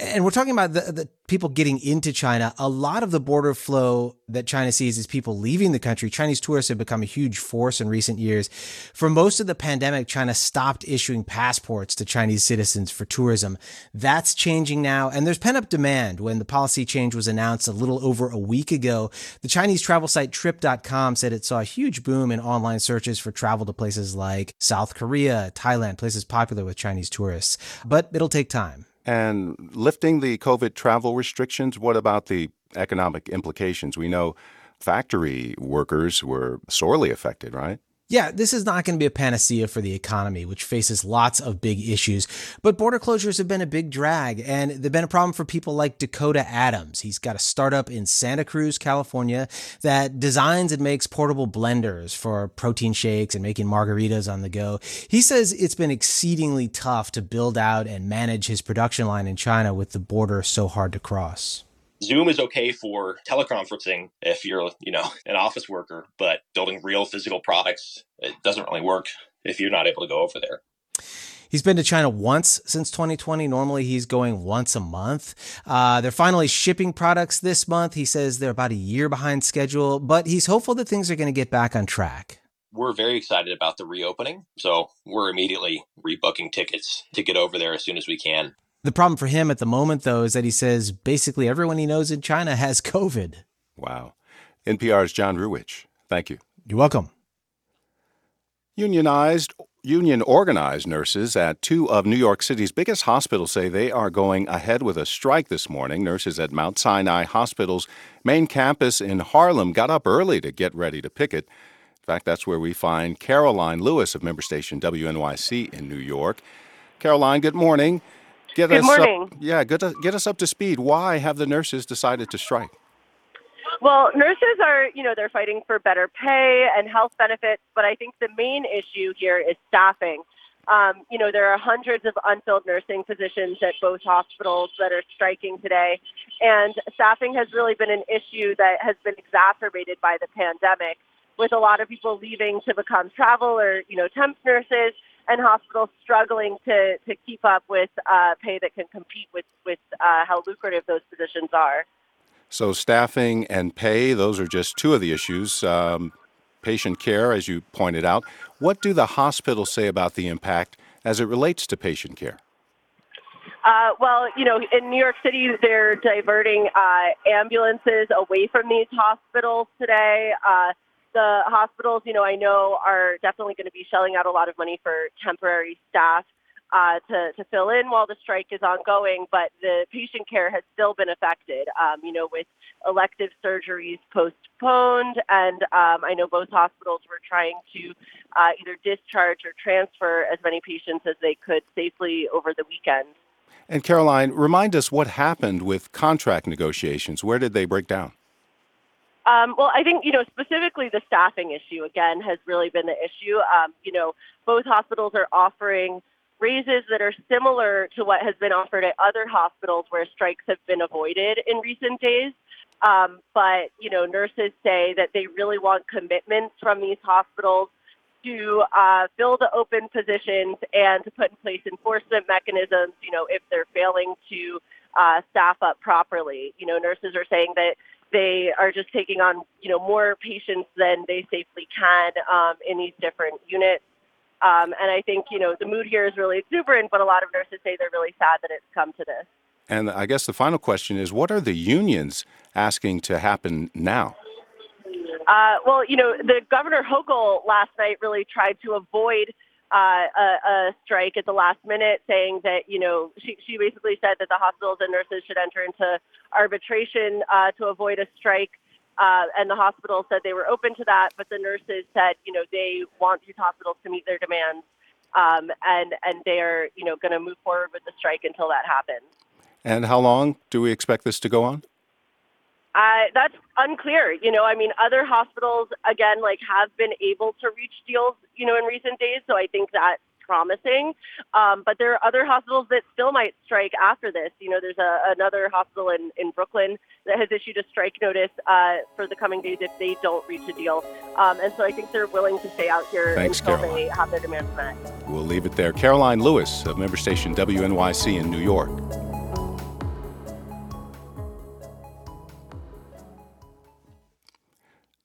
and we're talking about the, the, people getting into China. A lot of the border flow that China sees is people leaving the country. Chinese tourists have become a huge force in recent years. For most of the pandemic, China stopped issuing passports to Chinese citizens for tourism. That's changing now. And there's pent up demand. When the policy change was announced a little over a week ago, the Chinese travel site trip.com said it saw a huge boom in online searches for travel to places like South Korea, Thailand, places popular with Chinese tourists. But it'll take time. And lifting the COVID travel restrictions, what about the economic implications? We know factory workers were sorely affected, right? Yeah, this is not going to be a panacea for the economy, which faces lots of big issues. But border closures have been a big drag, and they've been a problem for people like Dakota Adams. He's got a startup in Santa Cruz, California, that designs and makes portable blenders for protein shakes and making margaritas on the go. He says it's been exceedingly tough to build out and manage his production line in China with the border so hard to cross. Zoom is okay for teleconferencing if you're, you know, an office worker, but building real physical products, it doesn't really work if you're not able to go over there. He's been to China once since 2020. Normally, he's going once a month. Uh, they're finally shipping products this month. He says they're about a year behind schedule, but he's hopeful that things are going to get back on track. We're very excited about the reopening, so we're immediately rebooking tickets to get over there as soon as we can. The problem for him at the moment, though, is that he says basically everyone he knows in China has COVID. Wow. NPR's John Ruwitch. Thank you. You're welcome. Unionized, union organized nurses at two of New York City's biggest hospitals say they are going ahead with a strike this morning. Nurses at Mount Sinai Hospital's main campus in Harlem got up early to get ready to picket. In fact, that's where we find Caroline Lewis of member station WNYC in New York. Caroline, good morning. Get good us morning. Up, yeah, get, get us up to speed. Why have the nurses decided to strike? Well, nurses are, you know, they're fighting for better pay and health benefits, but I think the main issue here is staffing. Um, you know, there are hundreds of unfilled nursing positions at both hospitals that are striking today, and staffing has really been an issue that has been exacerbated by the pandemic, with a lot of people leaving to become travel or, you know, temp nurses, and hospitals struggling to, to keep up with uh, pay that can compete with, with uh, how lucrative those positions are. So, staffing and pay, those are just two of the issues. Um, patient care, as you pointed out. What do the hospitals say about the impact as it relates to patient care? Uh, well, you know, in New York City, they're diverting uh, ambulances away from these hospitals today. The hospitals, you know, I know are definitely going to be shelling out a lot of money for temporary staff uh, to, to fill in while the strike is ongoing, but the patient care has still been affected, um, you know, with elective surgeries postponed. And um, I know both hospitals were trying to uh, either discharge or transfer as many patients as they could safely over the weekend. And Caroline, remind us what happened with contract negotiations. Where did they break down? Um, well, I think, you know, specifically the staffing issue, again, has really been the issue. Um, you know, both hospitals are offering raises that are similar to what has been offered at other hospitals where strikes have been avoided in recent days. Um, but, you know, nurses say that they really want commitments from these hospitals to uh, fill the open positions and to put in place enforcement mechanisms, you know, if they're failing to uh, staff up properly. You know, nurses are saying that they are just taking on, you know, more patients than they safely can um, in these different units. Um, and I think, you know, the mood here is really exuberant, but a lot of nurses say they're really sad that it's come to this. And I guess the final question is what are the unions asking to happen now? Uh, well, you know, the Governor Hochul last night really tried to avoid uh, a, a strike at the last minute, saying that you know she she basically said that the hospitals and nurses should enter into arbitration uh, to avoid a strike. Uh, and the hospital said they were open to that, but the nurses said, you know, they want these hospitals to meet their demands, um, and and they're, you know, going to move forward with the strike until that happens. And how long do we expect this to go on? Uh, that's unclear. You know, I mean, other hospitals again, like, have been able to reach deals, you know, in recent days. So I think that's promising. Um, but there are other hospitals that still might strike after this. You know, there's a, another hospital in, in Brooklyn that has issued a strike notice uh, for the coming days if they don't reach a deal. Um, and so I think they're willing to stay out here Thanks, until Caroline. they have their demands met. We'll leave it there. Caroline Lewis of member station WNYC in New York.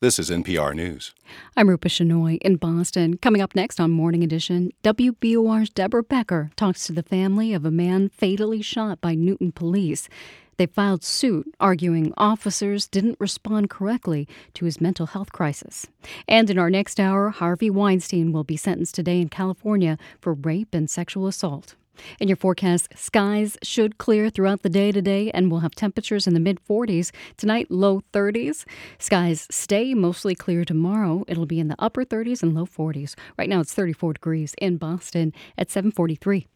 This is NPR News. I'm Rupa Shenoy in Boston. Coming up next on Morning Edition, WBUR's Deborah Becker talks to the family of a man fatally shot by Newton police. They filed suit arguing officers didn't respond correctly to his mental health crisis. And in our next hour, Harvey Weinstein will be sentenced today in California for rape and sexual assault. In your forecast, skies should clear throughout the day today, and we'll have temperatures in the mid 40s. Tonight, low 30s. Skies stay mostly clear tomorrow. It'll be in the upper 30s and low 40s. Right now, it's 34 degrees in Boston at 743.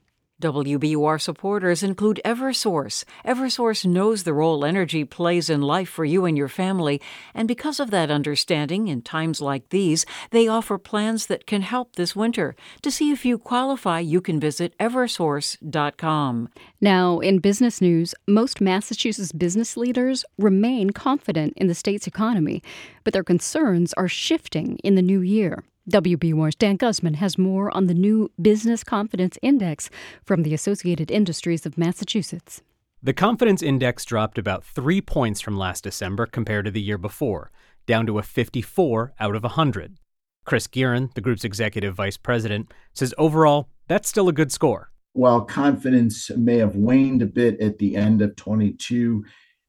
WBUR supporters include Eversource. Eversource knows the role energy plays in life for you and your family, and because of that understanding, in times like these, they offer plans that can help this winter. To see if you qualify, you can visit eversource.com. Now, in business news, most Massachusetts business leaders remain confident in the state's economy, but their concerns are shifting in the new year. WBUR's Dan Guzman has more on the new Business Confidence Index from the Associated Industries of Massachusetts. The confidence index dropped about three points from last December compared to the year before, down to a 54 out of 100. Chris Geehern, the group's executive vice president, says overall, that's still a good score. While confidence may have waned a bit at the end of 22,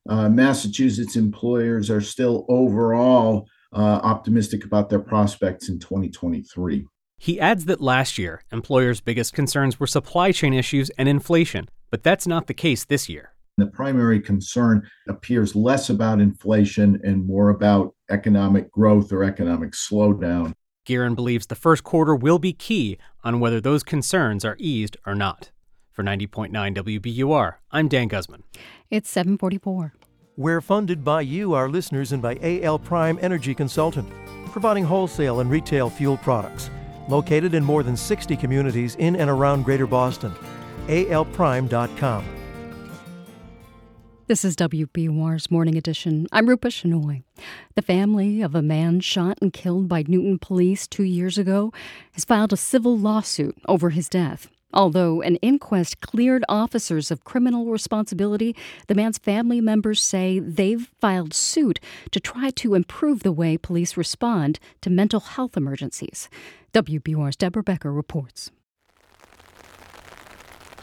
uh, Massachusetts employers are still overall uh, optimistic about their prospects in 2023. He adds that last year, employers' biggest concerns were supply chain issues and inflation, but that's not the case this year. The primary concern appears less about inflation and more about economic growth or economic slowdown. Geehern believes the first quarter will be key on whether those concerns are eased or not. For 90.9 WBUR, I'm Dan Guzman. It's 744. We're funded by you, our listeners, and by AL Prime Energy Consultant, providing wholesale and retail fuel products. Located in more than 60 communities in and around Greater Boston. alprime.com. This is WBUR's Morning Edition. I'm Rupa Shenoy. The family of a man shot and killed by Newton police two years ago has filed a civil lawsuit over his death. Although an inquest cleared officers of criminal responsibility, the man's family members say they've filed suit to try to improve the way police respond to mental health emergencies. WBUR's Deborah Becker reports.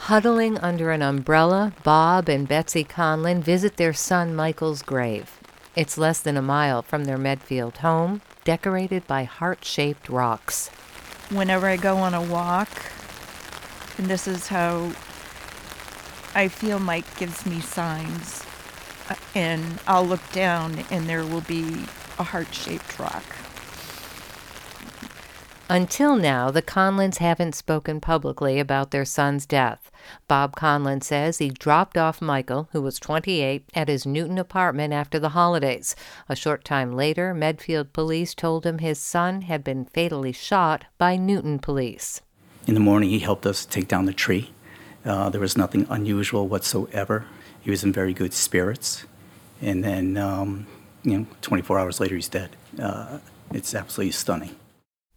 Huddling under an umbrella, Bob and Betsy Conlin visit their son Michael's grave. It's less than a mile from their Medfield home, decorated by heart shaped rocks. Whenever I go on a walk, and this is how I feel Mike gives me signs, uh, and I'll look down and there will be a heart shaped rock. Until now, the Conlins haven't spoken publicly about their son's death. Bob Conlin says he dropped off Michael, who was 28, at his Newton apartment after the holidays. A short time later, Medfield police told him his son had been fatally shot by Newton police. In the morning, he helped us take down the tree. Uh, there was nothing unusual whatsoever. He was in very good spirits. And then, um, you know, 24 hours later, he's dead. Uh, it's absolutely stunning.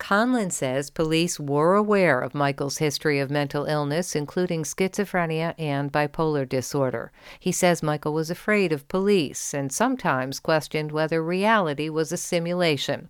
Conlin says police were aware of Michael's history of mental illness, including schizophrenia and bipolar disorder. He says Michael was afraid of police and sometimes questioned whether reality was a simulation.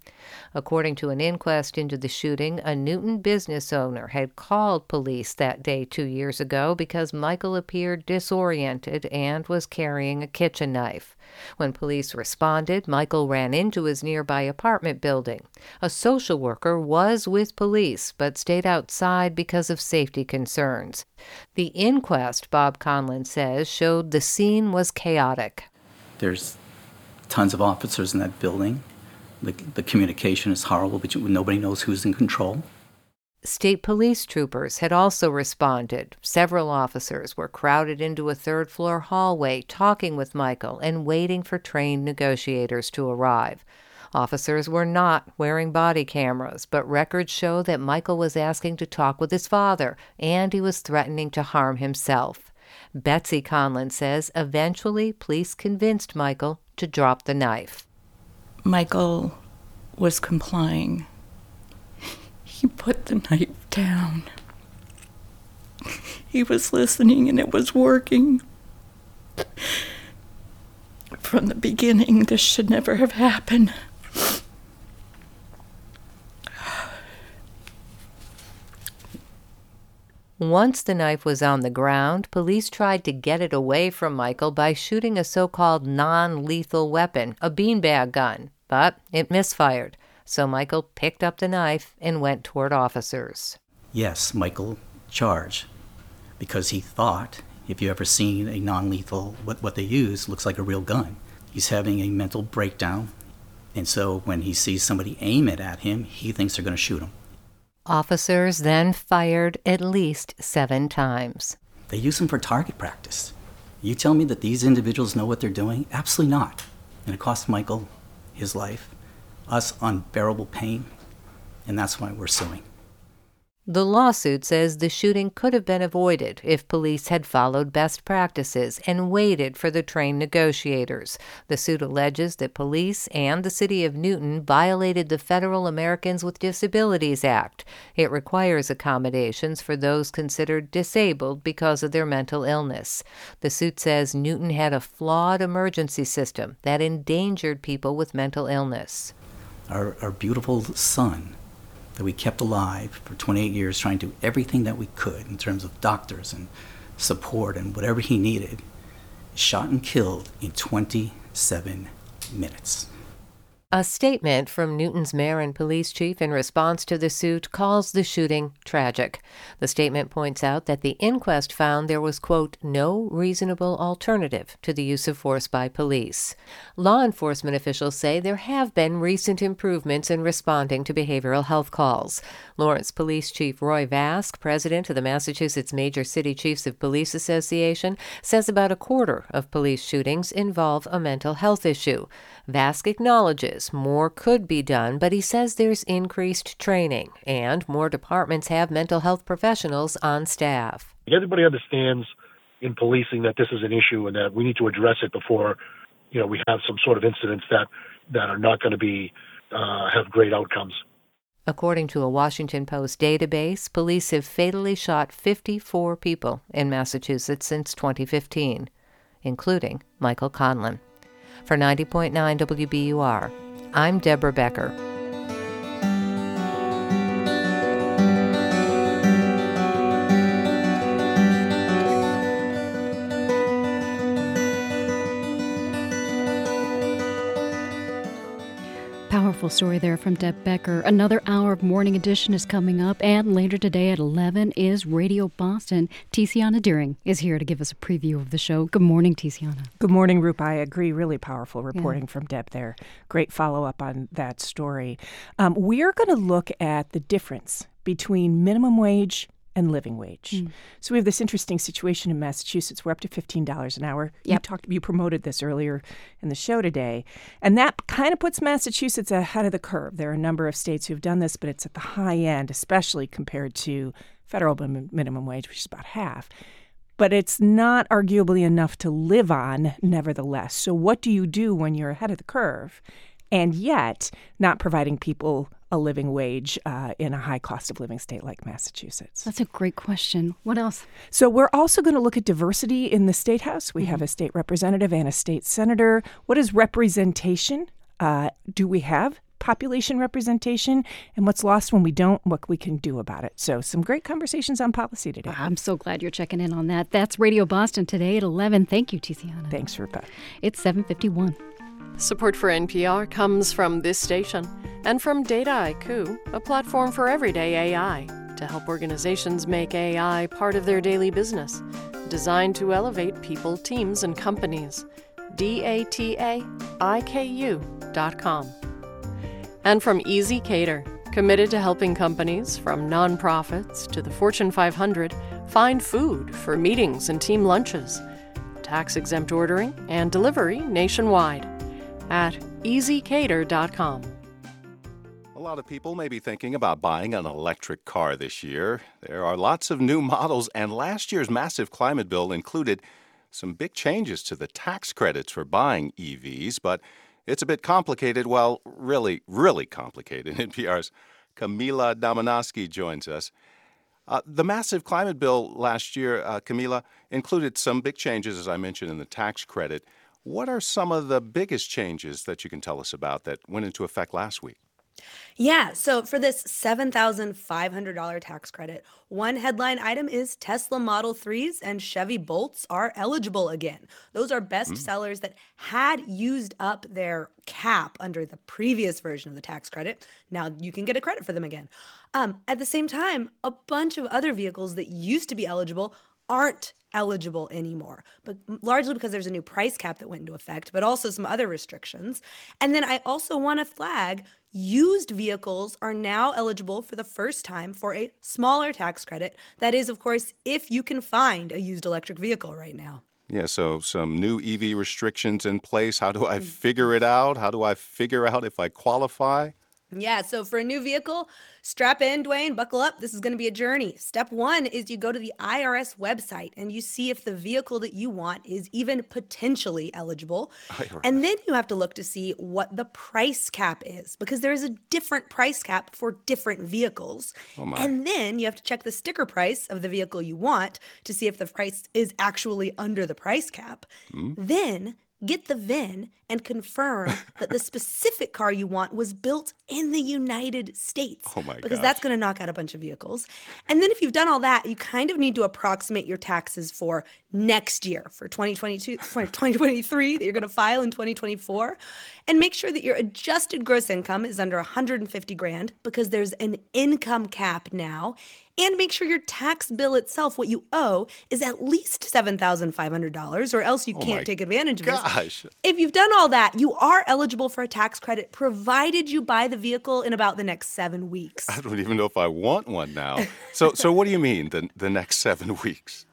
According to an inquest into the shooting, a Newton business owner had called police that day two years ago because Michael appeared disoriented and was carrying a kitchen knife. When police responded, Michael ran into his nearby apartment building. A social worker was with police but stayed outside because of safety concerns. The inquest, Bob Conlin says, showed the scene was chaotic. There's tons of officers in that building. The, the communication is horrible, but nobody knows who's in control. State police troopers had also responded. Several officers were crowded into a third floor hallway talking with Michael and waiting for trained negotiators to arrive. Officers were not wearing body cameras, but records show that Michael was asking to talk with his father and he was threatening to harm himself. Betsy Conlin says eventually police convinced Michael to drop the knife. Michael was complying. He put the knife down. He was listening and it was working. From the beginning, this should never have happened. Once the knife was on the ground, police tried to get it away from Michael by shooting a so called non lethal weapon, a beanbag gun, but it misfired so Michael picked up the knife and went toward officers. Yes, Michael charged because he thought if you've ever seen a non-lethal what, what they use looks like a real gun he's having a mental breakdown and so when he sees somebody aim it at him he thinks they're going to shoot him Officers then fired at least seven times. They use them for target practice. You tell me that these individuals know what they're doing? Absolutely not. And it cost Michael his life, us unbearable pain, and that's why we're suing. The lawsuit says the shooting could have been avoided if police had followed best practices and waited for the trained negotiators. The suit alleges that police and the city of Newton violated the Federal Americans with Disabilities Act. It requires accommodations for those considered disabled because of their mental illness. The suit says Newton had a flawed emergency system that endangered people with mental illness. Our, our beautiful son that we kept alive for 28 years, trying to do everything that we could in terms of doctors and support and whatever he needed, shot and killed in 27 minutes. A statement from Newton's mayor and police chief in response to the suit calls the shooting tragic. The statement points out that the inquest found there was, quote, no reasonable alternative to the use of force by police. Law enforcement officials say there have been recent improvements in responding to behavioral health calls. Lawrence Police Chief Roy Vasque, president of the Massachusetts Major City Chiefs of Police Association, says about a quarter of police shootings involve a mental health issue. Vasque acknowledges more could be done, but he says there's increased training and more departments have mental health professionals on staff. Everybody understands in policing that this is an issue and that we need to address it before, you know, we have some sort of incidents that that are not going to be uh, have great outcomes. According to a Washington Post database, police have fatally shot 54 people in Massachusetts since 2015, including Michael Conlin. For 90.9 WBUR, I'm Deborah Becker. Powerful story there from Deb Becker. Another hour of Morning Edition is coming up, and later today at 11 is Radio Boston. Tiziana Dearing is here to give us a preview of the show. Good morning, Tiziana. Good morning, Rupa. I agree. Really powerful reporting yeah. from Deb there. Great follow up on that story. Um, we're going to look at the difference between minimum wage and living wage. Mm. So we have this interesting situation in Massachusetts. We're up to fifteen dollars an hour. Yep. You talked, you promoted this earlier in the show today, and that kind of puts Massachusetts ahead of the curve. There are a number of states who have done this, but it's at the high end, especially compared to federal minimum wage, which is about half. But it's not arguably enough to live on, nevertheless. So what do you do when you're ahead of the curve? and yet not providing people a living wage uh, in a high cost of living state like Massachusetts? That's a great question. What else? So, we're also going to look at diversity in the state house. We mm-hmm. have a state representative and a state senator. What is representation? Uh, do we have population representation and what's lost when we don't, what we can do about it. So, some great conversations on policy today. I'm so glad you're checking in on that. That's Radio Boston today at 11. Thank you, Tiziana. Thanks, Rupa. It's 751. Support for NPR comes from this station and from Dataiku, a platform for everyday AI to help organizations make AI part of their daily business, designed to elevate people, teams, and companies. D-A-T-A-I-K-U.com. And from ezCater, committed to helping companies from nonprofits to the Fortune 500 find food for meetings and team lunches, tax exempt ordering and delivery nationwide at ezcater.com. A lot of people may be thinking about buying an electric car this year. There are lots of new models, and last year's massive climate bill included some big changes to the tax credits for buying EVs, but it's a bit complicated. Well, really, really complicated. NPR's Camila Domonoske joins us. Uh, the massive climate bill last year, uh, Camila, included some big changes, as I mentioned, in the tax credit. What are some of the biggest changes that you can tell us about that went into effect last week? Yeah, so for this $7,500 tax credit, one headline item is Tesla Model 3s and Chevy Bolts are eligible again. Those are best mm. sellers that had used up their cap under the previous version of the tax credit. Now you can get a credit for them again. Um, at the same time, a bunch of other vehicles that used to be eligible aren't eligible anymore, but largely because there's a new price cap that went into effect, but also some other restrictions. And then I also want to flag used vehicles are now eligible for the first time for a smaller tax credit. That is, of course, if you can find a used electric vehicle right now. Yeah, so some new EV restrictions in place. How do I Mm. figure it out? How do I figure out if I qualify? Yeah, so for a new vehicle, strap in, Dwayne, buckle up. This is going to be a journey. Step one is you go to the IRS website and you see if the vehicle that you want is even potentially eligible. And then you have to look to see what the price cap is because there is a different price cap for different vehicles. Oh my. And then you have to check the sticker price of the vehicle you want to see if the price is actually under the price cap. Hmm? Then get the VIN and confirm that the specific car you want was built in the United States. Oh my Because gosh. that's going to knock out a bunch of vehicles. And then if you've done all that, you kind of need to approximate your taxes for next year, for 2022, for 2023 that you're going to file in 2024, and make sure that your adjusted gross income is under 150 grand because there's an income cap now. And make sure your tax bill itself, what you owe, is at least $7,500, or else you Oh can't take advantage of this. Gosh. If you've done all that, you are eligible for a tax credit provided you buy the vehicle in about the next seven weeks. I don't even know if I want one now. So, so what do you mean the the next seven weeks?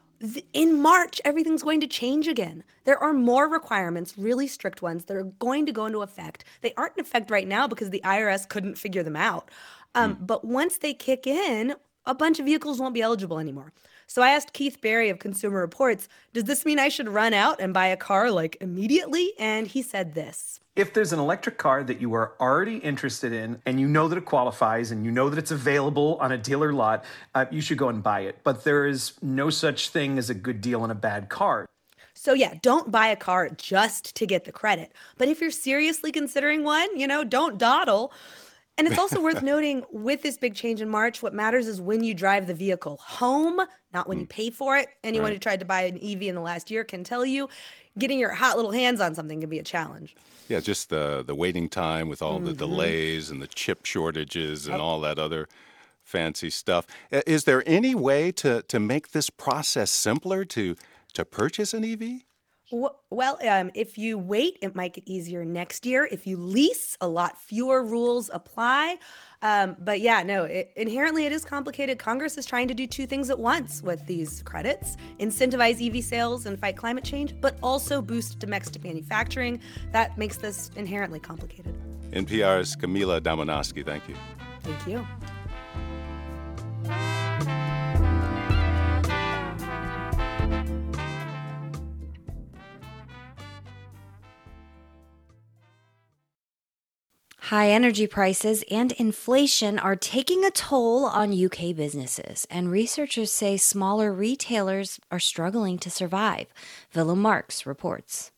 In March, everything's going to change again. There are more requirements, really strict ones, that are going to go into effect. They aren't in effect right now because the IRS couldn't figure them out. Um, But once they kick in, a bunch of vehicles won't be eligible anymore. So I asked Keith Barry of Consumer Reports, does this mean I should run out and buy a car like immediately? And he said this. If there's an electric car that you are already interested in and you know that it qualifies and you know that it's available on a dealer lot, uh, you should go and buy it. But there is no such thing as a good deal on a bad car. So yeah, don't buy a car just to get the credit. But if you're seriously considering one, you know, don't dawdle. And it's also worth noting with this big change in March, what matters is when you drive the vehicle home, not when you pay for it. Anyone Right. who tried to buy an EV in the last year can tell you getting your hot little hands on something can be a challenge. Yeah, just the the waiting time with all the Mhm. delays and the chip shortages and all that other fancy stuff. Is there any way to to make this process simpler to to purchase an EV? Well, um, if you wait, it might get easier next year. If you lease, a lot fewer rules apply. Um, but yeah, no, it, inherently it is complicated. Congress is trying to do two things at once with these credits incentivize EV sales and fight climate change, but also boost domestic manufacturing. That makes this inherently complicated. NPR's Camila Domonoske, thank you. Thank you. High energy prices and inflation are taking a toll on UK businesses, and researchers say smaller retailers are struggling to survive. Willem Marx reports.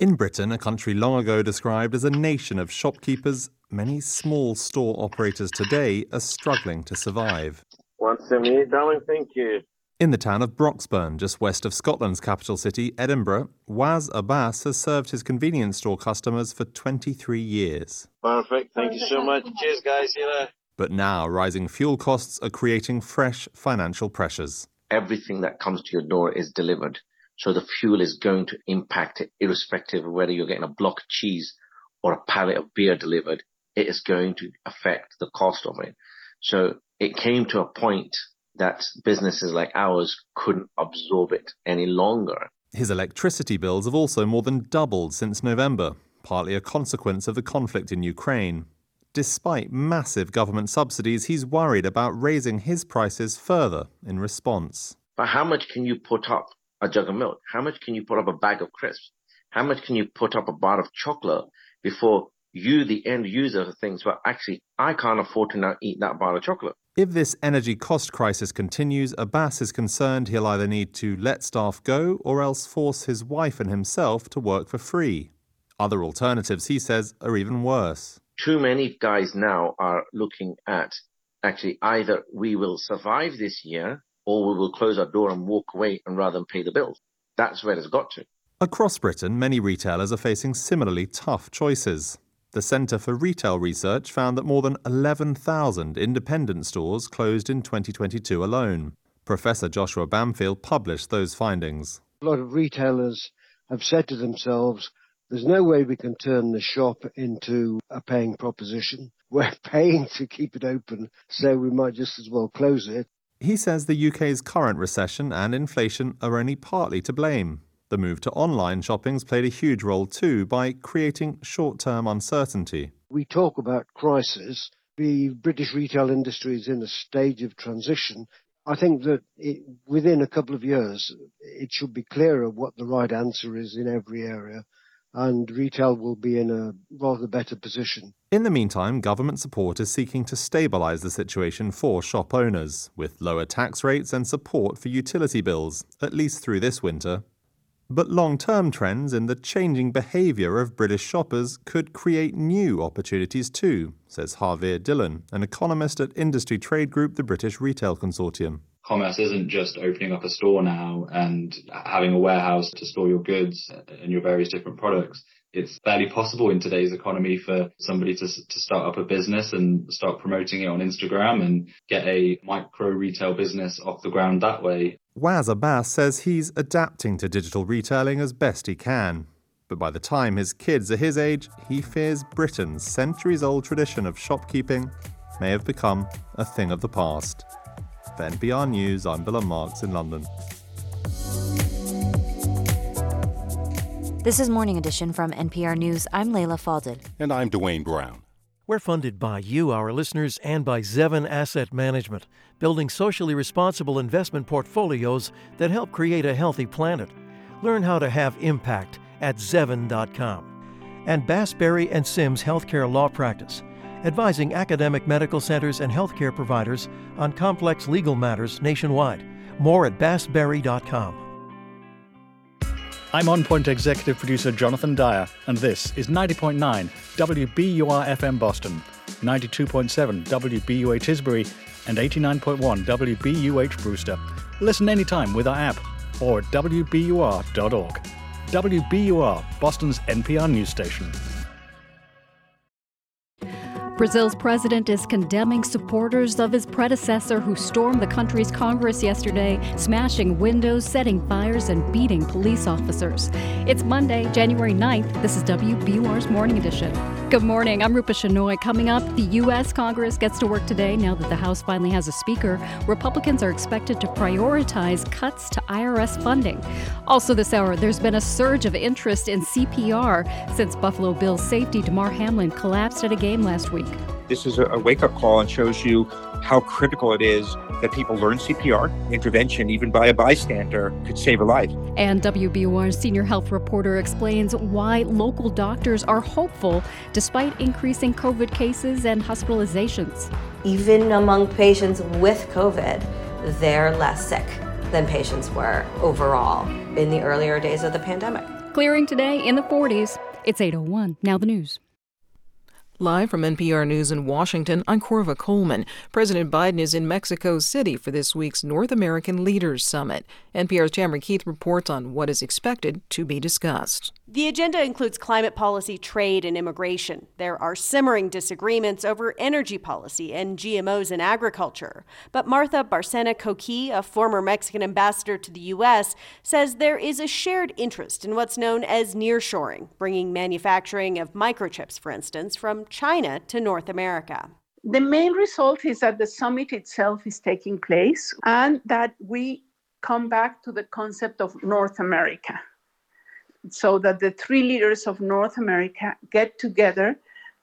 In Britain, a country long ago described as a nation of shopkeepers, many small store operators today are struggling to survive. 178, darling, thank you. In the town of Broxburn, just west of Scotland's capital city, Edinburgh, Waz Abbas has served his convenience store customers for 23 years. Perfect, thank you so much. Cheers, guys. See you later. But now, rising fuel costs are creating fresh financial pressures. everything that comes to your door is delivered. So the fuel is going to impact it irrespective of whether you're getting a block of cheese or a pallet of beer delivered. It is going to affect the cost of it. So it came to a point that businesses like ours couldn't absorb it any longer. His electricity bills have also more than doubled since November, partly a consequence of the conflict in Ukraine. Despite massive government subsidies, he's worried about raising his prices further in response. But how much can you put up a jug of milk? How much can you put up a bag of crisps? How much can you put up a bar of chocolate before you, the end user, thinks, well, actually, I can't afford to now eat that bar of chocolate? If this energy cost crisis continues, Abbas is concerned he'll either need to let staff go or else force his wife and himself to work for free. Other alternatives, he says, are even worse. Too many guys now are looking at actually either we will survive this year or we will close our door and walk away and rather than pay the bills. That's where it's got to. Across Britain, many retailers are facing similarly tough choices. The Centre for Retail Research found that more than 11,000 independent stores closed in 2022 alone. Professor Joshua Bamfield published those findings. A lot of retailers have said to themselves, there's no way we can turn the shop into a paying proposition. We're paying to keep it open, so we might just as well close it. He says the UK's current recession and inflation are only partly to blame. The move to online shopping's played a huge role too by creating short term uncertainty. We talk about crisis. The British retail industry is in a stage of transition. I think that it, within a couple of years, it should be clearer what the right answer is in every area and retail will be in a rather better position. In the meantime, government support is seeking to stabilise the situation for shop owners, with lower tax rates and support for utility bills, at least through this winter. But long term trends in the changing behaviour of British shoppers could create new opportunities too, says Harvir Dhillon, an economist at industry trade group the British Retail Consortium commerce isn't just opening up a store now and having a warehouse to store your goods and your various different products. It's barely possible in today's economy for somebody to, to start up a business and start promoting it on Instagram and get a micro retail business off the ground that way. Waz Abbas says he's adapting to digital retailing as best he can. But by the time his kids are his age, he fears Britain's centuries old tradition of shopkeeping may have become a thing of the past. For NPR News, I'm Bill Marks in London. This is Morning Edition from NPR News. I'm Leila Fadel. And I'm Dwayne Brown. We're funded by you, our listeners, and by Zevin Asset Management, building socially responsible investment portfolios that help create a healthy planet. Learn how to have impact at Zevin.com. And Bass, Berry and Sims Healthcare Law Practice advising academic medical centers and healthcare providers on complex legal matters nationwide. More at bassberry.com. I'm On Point Executive Producer Jonathan Dyer, and this is 90.9 WBUR FM Boston, 92.7 WBUH Tisbury, and 89.1 WBUH Brewster. Listen anytime with our app or at WBUR.org. WBUR, Boston's NPR news station. Brazil's president is condemning supporters of his predecessor who stormed the country's Congress yesterday, smashing windows, setting fires, and beating police officers. It's Monday, January 9th. This is WBUR's Morning Edition. Good morning. I'm Rupa Shenoy. Coming up, the U.S. Congress gets to work today now that the House finally has a speaker. Republicans are expected to prioritize cuts to IRS funding. Also, this hour, there's been a surge of interest in CPR since Buffalo Bills safety Damar Hamlin collapsed at a game last week. This is a wake up call and shows you how critical it is that people learn CPR. Intervention, even by a bystander, could save a life. And WBUR's senior health reporter explains why local doctors are hopeful despite increasing COVID cases and hospitalizations. Even among patients with COVID, they're less sick than patients were overall in the earlier days of the pandemic. Clearing today in the 40s. It's 801. Now the news. Live from NPR News in Washington, I'm Korva Coleman. President Biden is in Mexico City for this week's North American Leaders Summit. NPR's Tamara Keith reports on what is expected to be discussed. The agenda includes climate policy, trade, and immigration. There are simmering disagreements over energy policy and GMOs in agriculture. But Martha Barcena Coqui, a former Mexican ambassador to the U.S., says there is a shared interest in what's known as nearshoring, bringing manufacturing of microchips, for instance, from China to North America. The main result is that the summit itself is taking place and that we come back to the concept of North America so that the three leaders of North America get together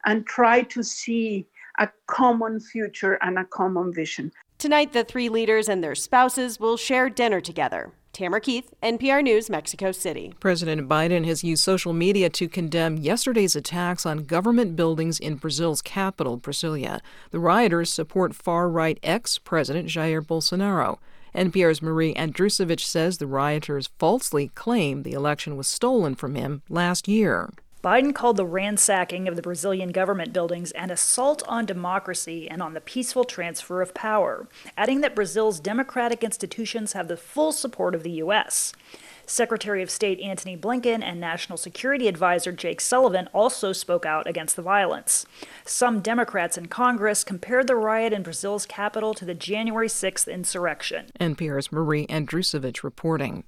and try to see a common future and a common vision. Tonight, the three leaders and their spouses will share dinner together. Tamara Keith, NPR News, Mexico City. President Biden has used social media to condemn yesterday's attacks on government buildings in Brazil's capital, Brasilia. The rioters support far right ex President Jair Bolsonaro. NPR's Marie Andrusovich says the rioters falsely claimed the election was stolen from him last year. Biden called the ransacking of the Brazilian government buildings an assault on democracy and on the peaceful transfer of power, adding that Brazil's democratic institutions have the full support of the U.S. Secretary of State Antony Blinken and National Security Advisor Jake Sullivan also spoke out against the violence. Some Democrats in Congress compared the riot in Brazil's capital to the January 6th insurrection. NPR's Marie Andrusovich reporting.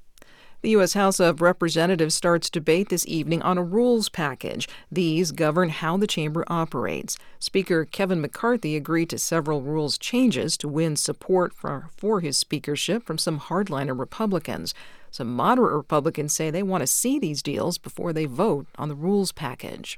The U.S. House of Representatives starts debate this evening on a rules package. These govern how the chamber operates. Speaker Kevin McCarthy agreed to several rules changes to win support for, for his speakership from some hardliner Republicans. Some moderate Republicans say they want to see these deals before they vote on the rules package.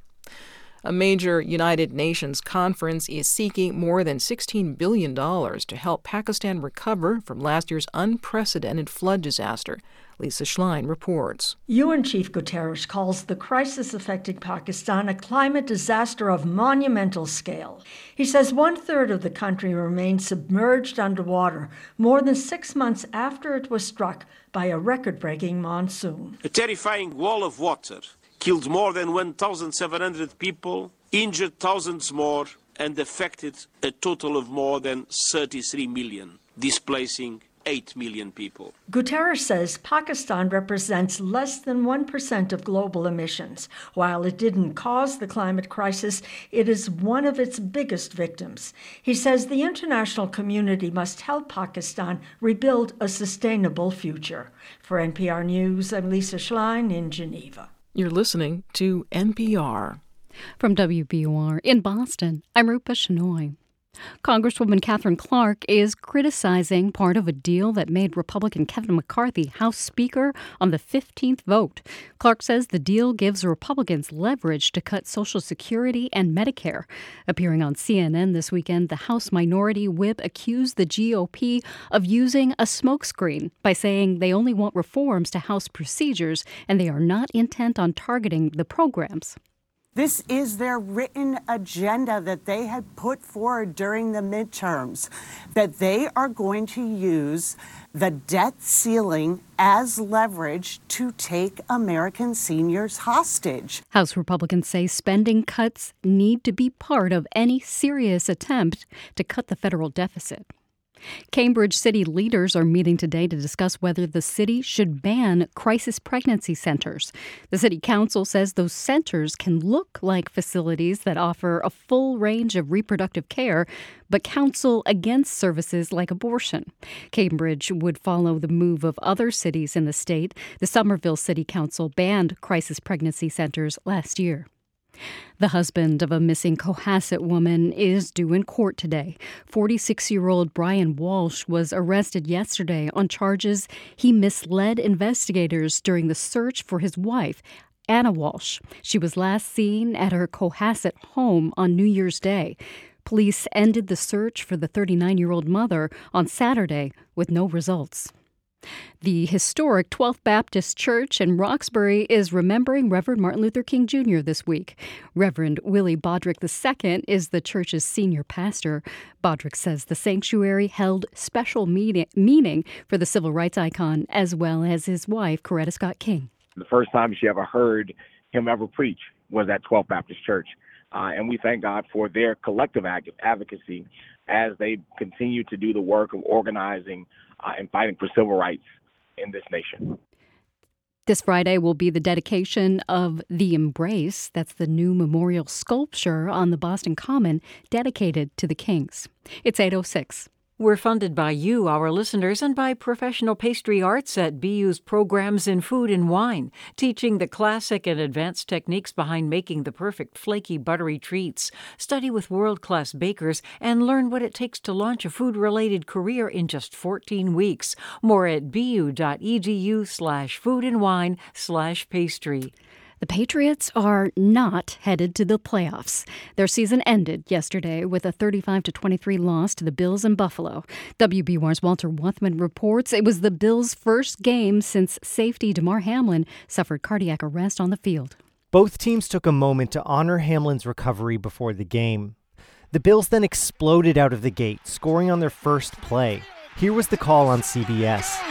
A major United Nations conference is seeking more than $16 billion to help Pakistan recover from last year's unprecedented flood disaster. Lisa Schlein reports. UN Chief Guterres calls the crisis affecting Pakistan a climate disaster of monumental scale. He says one third of the country remains submerged underwater more than six months after it was struck by a record breaking monsoon. A terrifying wall of water killed more than 1,700 people, injured thousands more, and affected a total of more than 33 million, displacing 8 million people. Guterres says Pakistan represents less than 1% of global emissions. While it didn't cause the climate crisis, it is one of its biggest victims. He says the international community must help Pakistan rebuild a sustainable future. For NPR News, I'm Lisa Schlein in Geneva. You're listening to NPR. From WBUR in Boston, I'm Rupa Shenoy. Congresswoman Katherine Clark is criticizing part of a deal that made Republican Kevin McCarthy House Speaker on the 15th vote. Clark says the deal gives Republicans leverage to cut Social Security and Medicare. Appearing on CNN this weekend, the House Minority Whip accused the GOP of using a smokescreen by saying they only want reforms to House procedures and they are not intent on targeting the programs. This is their written agenda that they had put forward during the midterms, that they are going to use the debt ceiling as leverage to take American seniors hostage. House Republicans say spending cuts need to be part of any serious attempt to cut the federal deficit. Cambridge city leaders are meeting today to discuss whether the city should ban crisis pregnancy centers. The city council says those centers can look like facilities that offer a full range of reproductive care, but counsel against services like abortion. Cambridge would follow the move of other cities in the state. The Somerville City Council banned crisis pregnancy centers last year. The husband of a missing Cohasset woman is due in court today. 46 year old Brian Walsh was arrested yesterday on charges he misled investigators during the search for his wife. Anna Walsh. She was last seen at her Cohasset home on New Year's Day. Police ended the search for the 39 year old mother on Saturday with no results. The historic 12th Baptist Church in Roxbury is remembering Reverend Martin Luther King Jr. this week. Reverend Willie Bodrick II is the church's senior pastor. Bodrick says the sanctuary held special meaning for the civil rights icon as well as his wife, Coretta Scott King. The first time she ever heard him ever preach was at 12th Baptist Church. Uh, and we thank God for their collective advocacy as they continue to do the work of organizing uh, and fighting for civil rights in this nation. This Friday will be the dedication of The Embrace. That's the new memorial sculpture on the Boston Common dedicated to the Kings. It's 806. We're funded by you, our listeners, and by professional pastry arts at BU's programs in food and wine, teaching the classic and advanced techniques behind making the perfect flaky, buttery treats. Study with world class bakers and learn what it takes to launch a food related career in just 14 weeks. More at bu.edu slash food and wine slash pastry. The Patriots are not headed to the playoffs. Their season ended yesterday with a 35 23 loss to the Bills in Buffalo. WBUR's Walter Wuthmann reports it was the Bills' first game since safety Damar Hamlin suffered cardiac arrest on the field. Both teams took a moment to honor Hamlin's recovery before the game. The Bills then exploded out of the gate, scoring on their first play. Here was the call on CBS.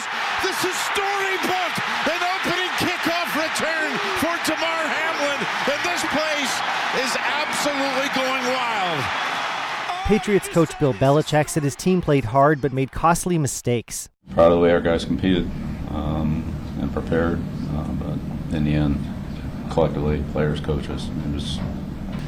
This is storybook! An opening kickoff return for Damar Hamlin, and this place is absolutely going wild. Patriots coach Bill Belichick said his team played hard but made costly mistakes. Proud of the way our guys competed. Um, and prepared, uh, but in the end, collectively, players, coaches, it was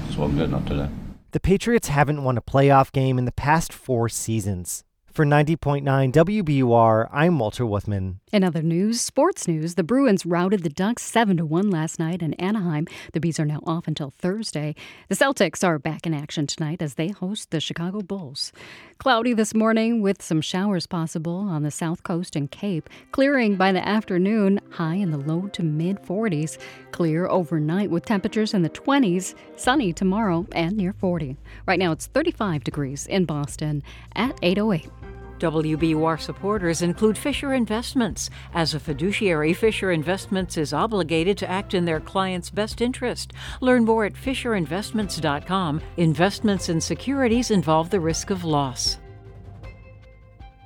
just wasn't good enough today. The Patriots haven't won a playoff game in the past four seasons. For 90.9 WBUR, I'm Walter Wuthmann. In other news, sports news, the Bruins routed the Ducks 7 to 1 last night in Anaheim. The Bees are now off until Thursday. The Celtics are back in action tonight as they host the Chicago Bulls. Cloudy this morning with some showers possible on the south coast and Cape, clearing by the afternoon, high in the low to mid 40s. Clear overnight with temperatures in the 20s, sunny tomorrow and near 40. Right now it's 35 degrees in Boston at 808. WBUR supporters include Fisher Investments. As a fiduciary, Fisher Investments is obligated to act in their client's best interest. Learn more at FisherInvestments.com. Investments in securities involve the risk of loss.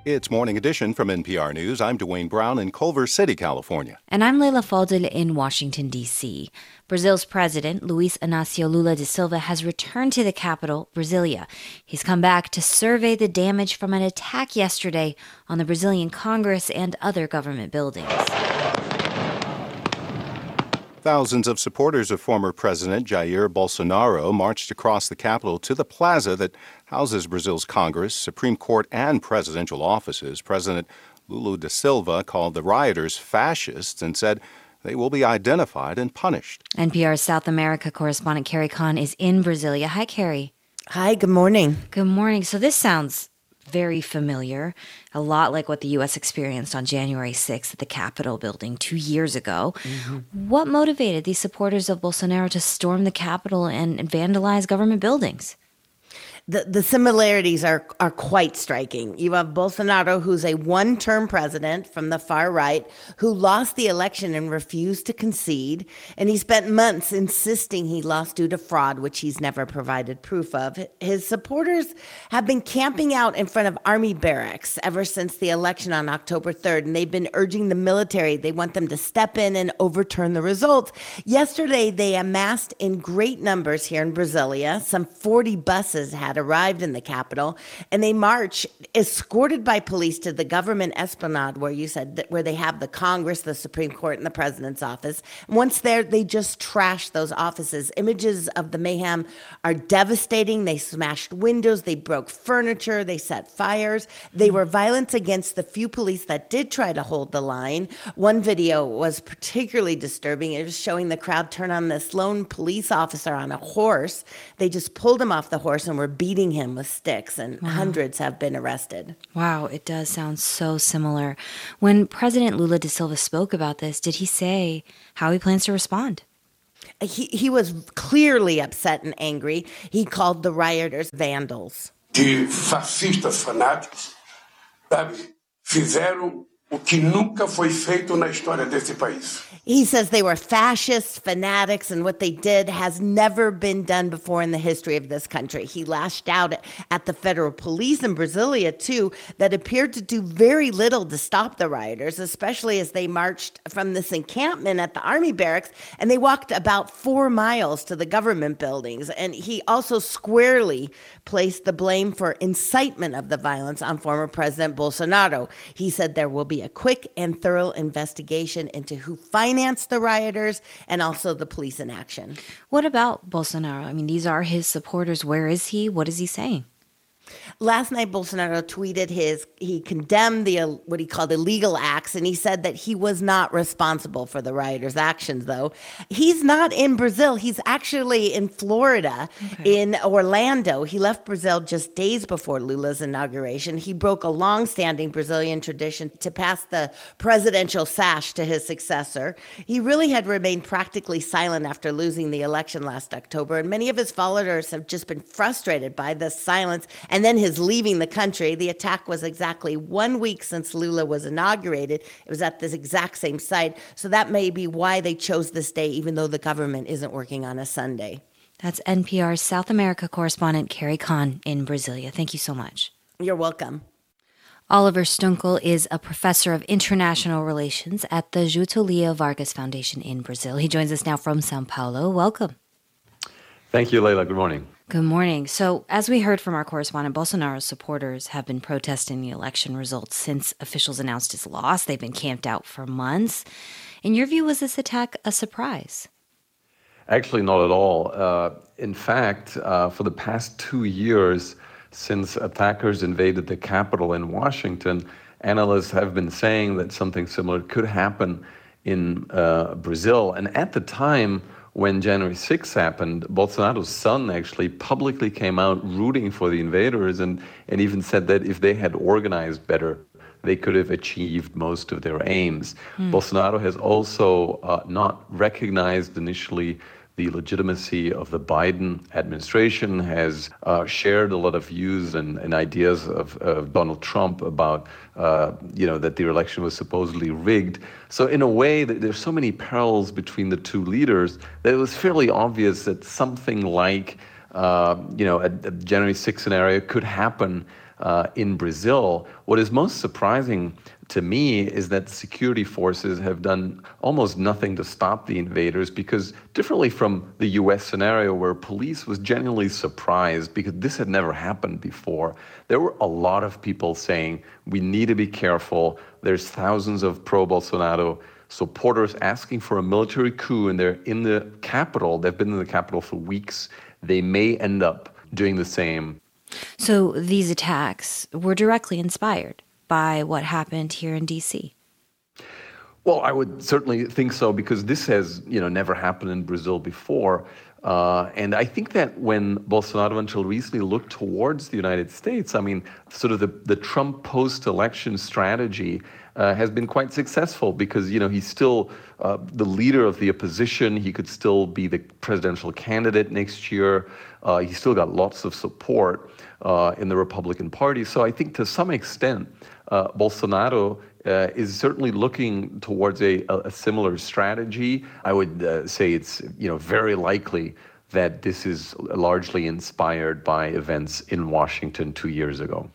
It's Morning Edition from NPR News. I'm Dwayne Brown in Culver City, California. And I'm Leila Fadel in Washington, D.C. Brazil's president, Luiz Inácio Lula da Silva, has returned to the capital, Brasilia. He's come back to survey the damage from an attack yesterday on the Brazilian Congress and other government buildings. Thousands of supporters of former President Jair Bolsonaro marched across the capital to the plaza that houses Brazil's Congress, Supreme Court, and presidential offices. President Lula da Silva called the rioters fascists and said they will be identified and punished. NPR's South America correspondent Carrie Kahn is in Brasilia. Hi, Carrie. Hi, good morning. Good morning. So this sounds very familiar, a lot like what the U.S. experienced on January 6th at the Capitol building two years ago. Mm-hmm. What motivated these supporters of Bolsonaro to storm the Capitol and vandalize government buildings? The, the similarities are, are quite striking. You have Bolsonaro, who's a one term president from the far right, who lost the election and refused to concede. And he spent months insisting he lost due to fraud, which he's never provided proof of. His supporters have been camping out in front of army barracks ever since the election on October 3rd. And they've been urging the military, they want them to step in and overturn the results. Yesterday, they amassed in great numbers here in Brasilia. Some 40 buses had had arrived in the capital, and they march escorted by police to the government esplanade, where you said that, where they have the Congress, the Supreme Court, and the president's office. Once there, they just trash those offices. Images of the mayhem are devastating. They smashed windows, they broke furniture, they set fires. They were violence against the few police that did try to hold the line. One video was particularly disturbing. It was showing the crowd turn on this lone police officer on a horse. They just pulled him off the horse and were beating beating him with sticks, and wow. hundreds have been arrested. Wow, it does sound so similar. When President Lula da Silva spoke about this, did he say how he plans to respond? He, he was clearly upset and angry. He called the rioters vandals. De fascistas fanáticos, sabe, fizeram o que nunca foi feito na história desse país. He says they were fascists, fanatics, and what they did has never been done before in the history of this country. He lashed out at the federal police in Brasilia, too, that appeared to do very little to stop the rioters, especially as they marched from this encampment at the army barracks and they walked about four miles to the government buildings. And he also squarely placed the blame for incitement of the violence on former President Bolsonaro. He said there will be a quick and thorough investigation into who financed finance the rioters and also the police in action. What about Bolsonaro? I mean, these are his supporters. Where is he? What is he saying? Last night, Bolsonaro tweeted his, he condemned the, what he called illegal acts, and he said that he was not responsible for the rioters' actions, though. He's not in Brazil. He's actually in Florida, okay. in Orlando. He left Brazil just days before Lula's inauguration. He broke a long-standing Brazilian tradition to pass the presidential sash to his successor. He really had remained practically silent after losing the election last October, and many of his followers have just been frustrated by this silence and then his leaving the country. The attack was exactly one week since Lula was inaugurated. It was at this exact same site. So that may be why they chose this day, even though the government isn't working on a Sunday. That's NPR's South America correspondent Carrie Kahn in Brasilia. Thank you so much. You're welcome. Oliver Stuenkel is a professor of international relations at the Getulio Vargas Foundation in Brazil. He joins us now from Sao Paulo. Welcome. Thank you, Leila. Good morning. Good morning. So, as we heard from our correspondent, Bolsonaro's supporters have been protesting the election results since officials announced his loss. They've been camped out for months. In your view, was this attack a surprise? Actually, not at all. Uh, in fact, uh, for the past two years, since attackers invaded the Capitol in Washington, analysts have been saying that something similar could happen in uh, Brazil. And at the time, when January 6 happened, Bolsonaro's son actually publicly came out rooting for the invaders and, and even said that if they had organized better, they could have achieved most of their aims. Mm. Bolsonaro has also uh, not recognized initially the legitimacy of the Biden administration, has uh, shared a lot of views and, and ideas of, of, Donald Trump about, uh, you know, that the election was supposedly rigged. So in a way, there's so many parallels between the two leaders that it was fairly obvious that something like, uh, you know, a, a January 6 scenario could happen uh, in Brazil. What is most surprising to me is that security forces have done almost nothing to stop the invaders because, differently from the US scenario where police was genuinely surprised because this had never happened before, there were a lot of people saying, we need to be careful. There's thousands of pro Bolsonaro supporters asking for a military coup, and they're in the capital. They've been in the capital for weeks. They may end up doing the same. So these attacks were directly inspired by what happened here in DC? Well, I would certainly think so because this has, you know, never happened in Brazil before. Uh, and I think that when Bolsonaro until recently looked towards the United States, I mean, sort of the, the Trump post-election strategy uh, has been quite successful because, you know, he's still uh, the leader of the opposition. He could still be the presidential candidate next year. Uh, he's still got lots of support uh, in the Republican Party. So I think to some extent, uh, Bolsonaro uh, is certainly looking towards a, a similar strategy. I would uh, say it's you know very likely that this is largely inspired by events in Washington two years ago.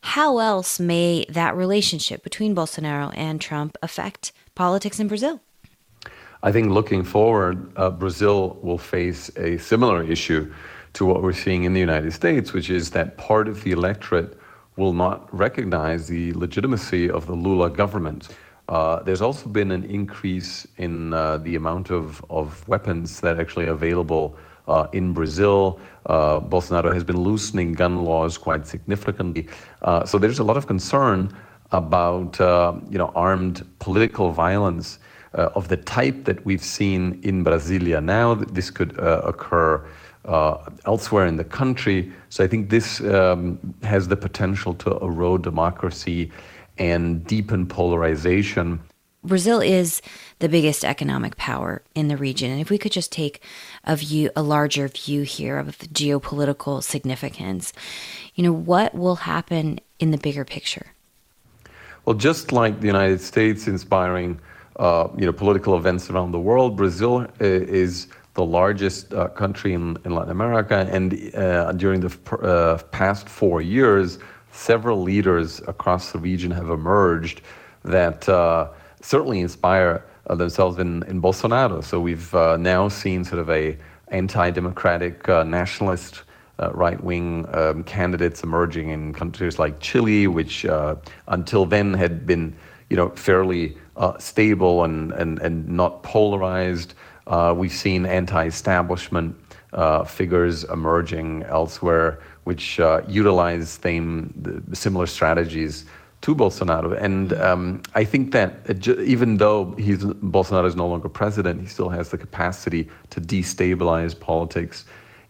How else may that relationship between Bolsonaro and Trump affect politics in Brazil? I think looking forward, uh, Brazil will face a similar issue to what we're seeing in the United States, which is that part of the electorate will not recognize the legitimacy of the Lula government. Uh, there's also been an increase in uh, the amount of, of weapons that are actually available uh, in Brazil. Uh, Bolsonaro has been loosening gun laws quite significantly. Uh, so there's a lot of concern about uh, you know armed political violence of the type that we've seen in Brasilia. Now this could occur uh, elsewhere in the country. So I think this um, has the potential to erode democracy and deepen polarization. Brazil is the biggest economic power in the region. And if we could just take a view, a larger view here of the geopolitical significance, you know, what will happen in the bigger picture? Well, just like the United States inspiring, uh, you know, political events around the world, Brazil uh, is the largest uh, country in, in, Latin America. And uh, during the uh, past four years, several leaders across the region have emerged that uh, certainly inspire uh, themselves in, in Bolsonaro. So we've uh, now seen sort of a anti-democratic nationalist right-wing um, candidates emerging in countries like Chile, which until then had been, you know, fairly stable and, and, and not polarized. Uh, we've seen anti-establishment uh, figures emerging elsewhere, which uh, utilize same similar strategies to Bolsonaro. And um, I think that even though he's, Bolsonaro is no longer president, he still has the capacity to destabilize politics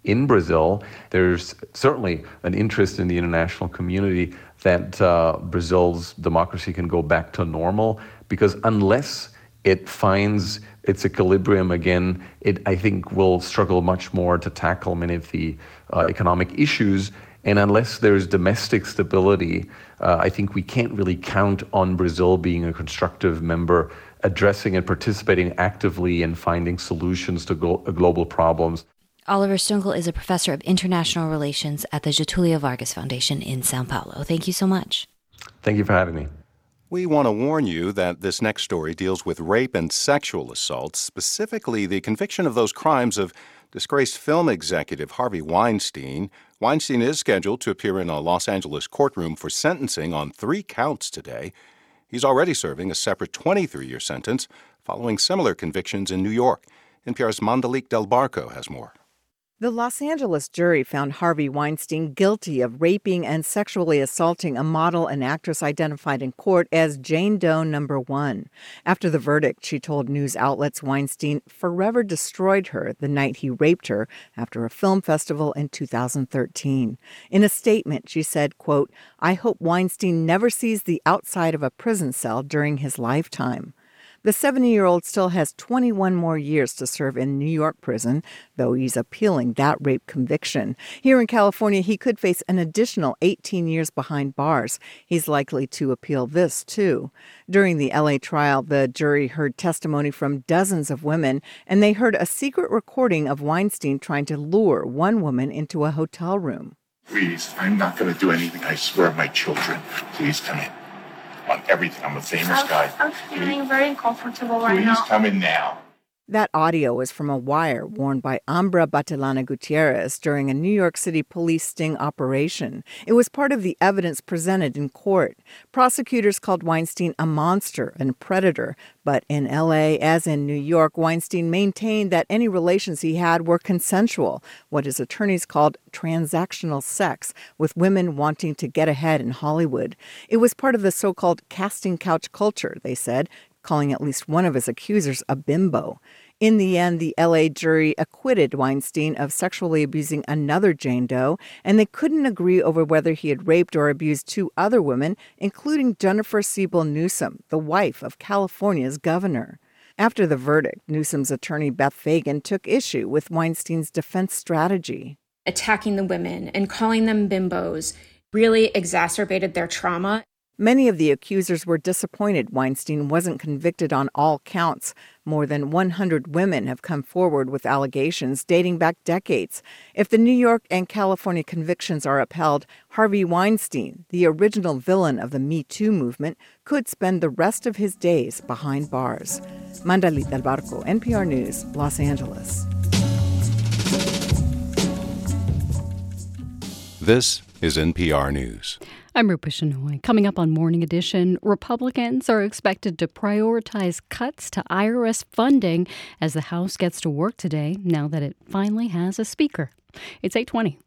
in Brazil. There's certainly an interest in the international community that uh, Brazil's democracy can go back to normal because unless it finds its equilibrium again, it, I think, will struggle much more to tackle many of the uh, economic issues. And unless there's domestic stability, uh, I think we can't really count on Brazil being a constructive member, addressing and participating actively in finding solutions to glo- global problems. Oliver Stuenkel is a professor of international relations at the Getulio Vargas Foundation in Sao Paulo. Thank you so much. Thank you for having me. We want to warn you that this next story deals with rape and sexual assault, specifically the conviction of those crimes of disgraced film executive Harvey Weinstein. Weinstein is scheduled to appear in a Los Angeles courtroom for sentencing on three counts today. He's already serving a separate 23 year sentence following similar convictions in New York. NPR's Mandalit Del Barco has more. The Los Angeles jury found Harvey Weinstein guilty of raping and sexually assaulting a model and actress identified in court as Jane Doe number 1. After the verdict, she told news outlets Weinstein forever destroyed her the night he raped her after a film festival in 2013. In a statement, she said, quote, "I hope Weinstein never sees the outside of a prison cell during his lifetime." The 70 year old still has 21 more years to serve in New York prison, though he's appealing that rape conviction. Here in California, he could face an additional 18 years behind bars. He's likely to appeal this, too. During the LA trial, the jury heard testimony from dozens of women, and they heard a secret recording of Weinstein trying to lure one woman into a hotel room. Please, I'm not going to do anything. I swear, my children. Please come in on everything. I'm a famous guy. I'm feeling very comfortable right Please now. come in now. That audio is from a wire worn by Ambra Battilana Gutierrez during a New York City police sting operation. It was part of the evidence presented in court. Prosecutors called Weinstein a monster and a predator, but in LA, as in New York, Weinstein maintained that any relations he had were consensual, what his attorneys called transactional sex, with women wanting to get ahead in Hollywood. It was part of the so called casting couch culture, they said, calling at least one of his accusers a bimbo. In the end, the LA jury acquitted Weinstein of sexually abusing another Jane Doe, and they couldn't agree over whether he had raped or abused two other women, including Jennifer Siebel Newsom, the wife of California's governor. After the verdict, Newsom's attorney Beth Fegan took issue with Weinstein's defense strategy. Attacking the women and calling them bimbos really exacerbated their trauma. Many of the accusers were disappointed Weinstein wasn't convicted on all counts. More than 100 women have come forward with allegations dating back decades. If the New York and California convictions are upheld, Harvey Weinstein, the original villain of the Me Too movement, could spend the rest of his days behind bars. Mandalit Del Barco, NPR News, Los Angeles. This is NPR News. I'm Rupa Shenoy. Coming up on Morning Edition, Republicans are expected to prioritize cuts to IRS funding as the House gets to work today now that it finally has a speaker. It's 820.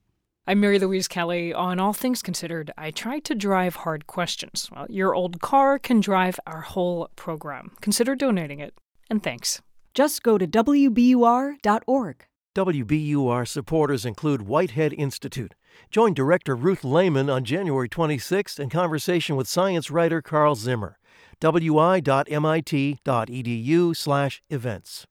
I'm Mary Louise Kelly. On All Things Considered, I try to drive hard questions. Well, your old car can drive our whole program. Consider donating it. And thanks. Just go to WBUR.org. WBUR supporters include Whitehead Institute. Join director Ruth Lehmann on January 26th in conversation with science writer Carl Zimmer. wi.mit.edu/events.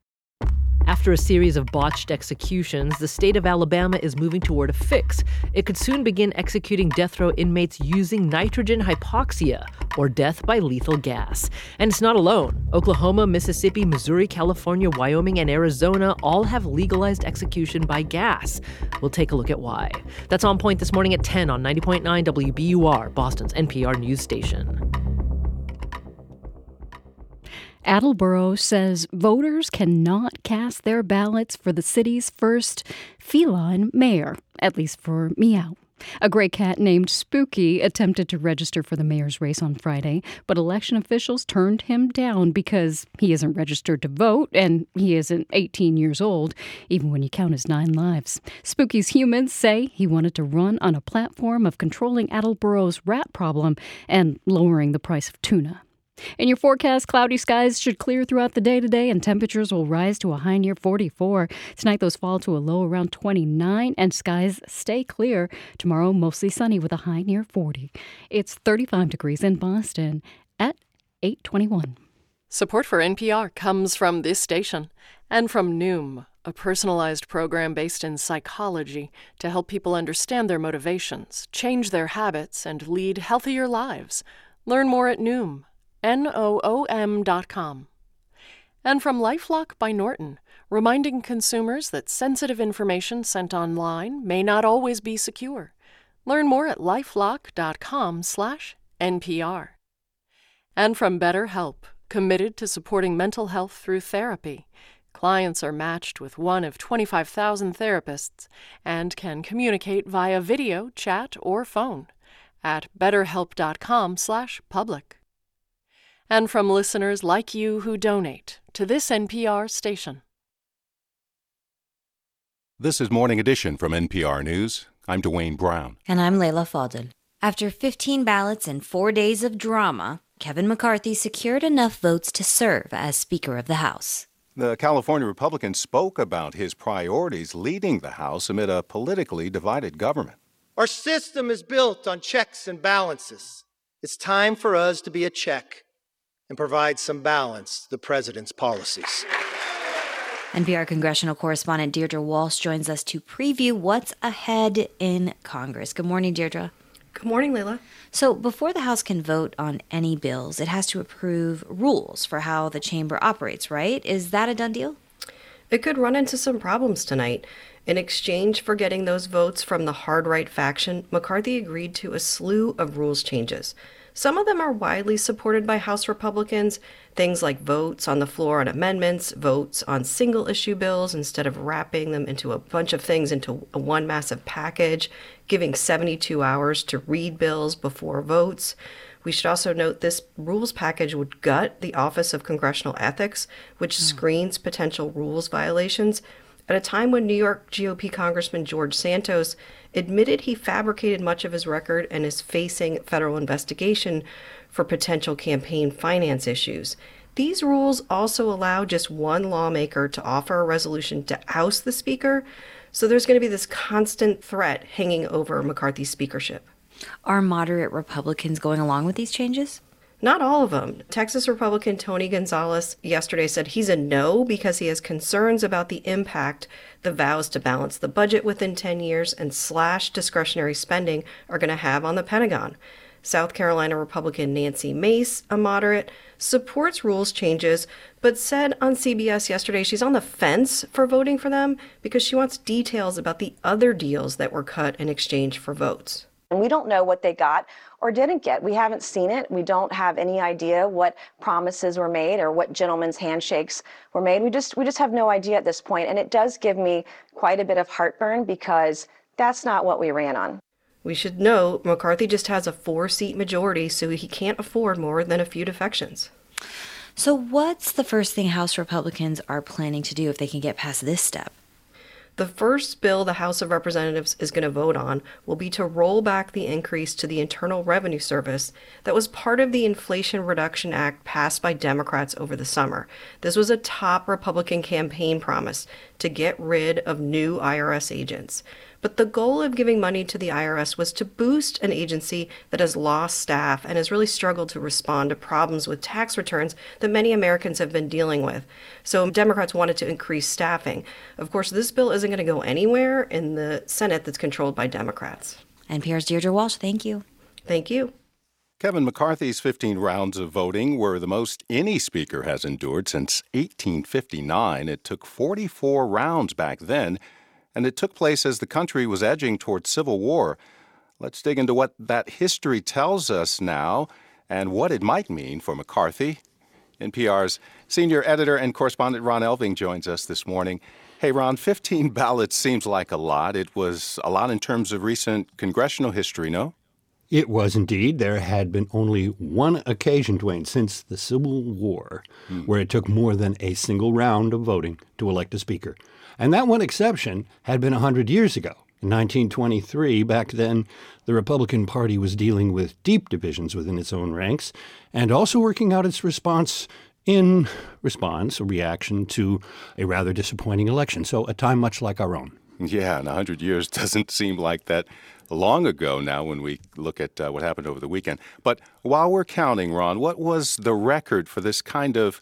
After a series of botched executions, the state of Alabama is moving toward a fix. It could soon begin executing death row inmates using nitrogen hypoxia, or death by lethal gas. And it's not alone. Oklahoma, Mississippi, Missouri, California, Wyoming, and Arizona all have legalized execution by gas. We'll take a look at why. That's on point this morning at 10 on 90.9 WBUR, Boston's NPR news station. Attleboro says voters cannot cast their ballots for the city's first feline mayor, at least for Meow. A gray cat named Spooky attempted to register for the mayor's race on Friday, but election officials turned him down because he isn't registered to vote and he isn't 18 years old, even when you count his nine lives. Spooky's humans say he wanted to run on a platform of controlling Attleboro's rat problem and lowering the price of tuna. In your forecast, cloudy skies should clear throughout the day today, and temperatures will rise to a high near 44. Tonight, those fall to a low around 29, and skies stay clear. Tomorrow, mostly sunny with a high near 40. It's 35 degrees in Boston at 821. Support for NPR comes from this station and from Noom, a personalized program based in psychology to help people understand their motivations, change their habits, and lead healthier lives. Learn more at Noom. N-O-O-M dot com. And from LifeLock by Norton, reminding consumers that sensitive information sent online may not always be secure. Learn more at lifelock.com slash NPR. And from BetterHelp, committed to supporting mental health through therapy. Clients are matched with one of 25,000 therapists and can communicate via video, chat, or phone at betterhelp.com/public. And from listeners like you who donate to this NPR station. This is Morning Edition from NPR News. I'm Dwayne Brown. And I'm Leila Fadel. After 15 ballots and four days of drama, Kevin McCarthy secured enough votes to serve as Speaker of the House. The California Republican spoke about his priorities leading the House amid a politically divided government. Our system is built on checks and balances. It's time for us to be a check and provide some balance to the president's policies. NPR congressional correspondent Deirdre Walsh joins us to preview what's ahead in Congress. Good morning, Deirdre. Good morning, Leila. So, before the House can vote on any bills, it has to approve rules for how the chamber operates, right? Is that a done deal? It could run into some problems tonight. In exchange for getting those votes from the hard right faction, McCarthy agreed to a slew of rules changes. Some of them are widely supported by House Republicans, things like votes on the floor on amendments, votes on single issue bills instead of wrapping them into a bunch of things into one massive package, giving 72 hours to read bills before votes. We should also note this rules package would gut the Office of Congressional Ethics, which hmm. screens potential rules violations. At a time when New York GOP Congressman George Santos admitted he fabricated much of his record and is facing federal investigation for potential campaign finance issues. These rules also allow just one lawmaker to offer a resolution to oust the Speaker, so there's going to be this constant threat hanging over McCarthy's speakership. Are moderate Republicans going along with these changes? Not all of them. Texas Republican Tony Gonzalez yesterday said he's a no because he has concerns about the impact the vows to balance the budget within 10 years and slash discretionary spending are going to have on the Pentagon. South Carolina Republican Nancy Mace, a moderate, supports rules changes, but said on CBS yesterday she's on the fence for voting for them because she wants details about the other deals that were cut in exchange for votes. We don't know what they got or didn't get. We haven't seen it. We don't have any idea what promises were made or what gentlemen's handshakes were made. We just we just have no idea at this point. And it does give me quite a bit of heartburn because that's not what we ran on. We should know McCarthy just has a four seat majority, so he can't afford more than a few defections. So, what's the first thing House Republicans are planning to do if they can get past this step? The first bill the House of Representatives is going to vote on will be to roll back the increase to the Internal Revenue Service that was part of the Inflation Reduction Act passed by Democrats over the summer. This was a top Republican campaign promise to get rid of new IRS agents. But the goal of giving money to the IRS was to boost an agency that has lost staff and has really struggled to respond to problems with tax returns that many Americans have been dealing with. So Democrats wanted to increase staffing. Of course, this bill isn't going to go anywhere in the Senate that's controlled by Democrats. NPR's Deirdre Walsh, thank you. Thank you. Kevin McCarthy's 15 rounds of voting were the most any speaker has endured since 1859. It took 44 rounds back then and it took place as the country was edging toward civil war. Let's dig into what that history tells us now and what it might mean for McCarthy. NPR's senior editor and correspondent Ron Elving joins us this morning. Hey, Ron, 15 ballots seems like a lot. It was a lot in terms of recent congressional history, no? It was indeed. There had been only one occasion, Dwayne, since the Civil War, hmm. where it took more than a single round of voting to elect a speaker. And that one exception had been 100 years ago. In 1923, back then, the Republican Party was dealing with deep divisions within its own ranks and also working out its response in response, a reaction to a rather disappointing election. So, a time much like our own. Yeah, and 100 years doesn't seem like that long ago now when we look at uh, what happened over the weekend. But while we're counting, Ron, what was the record for this kind of,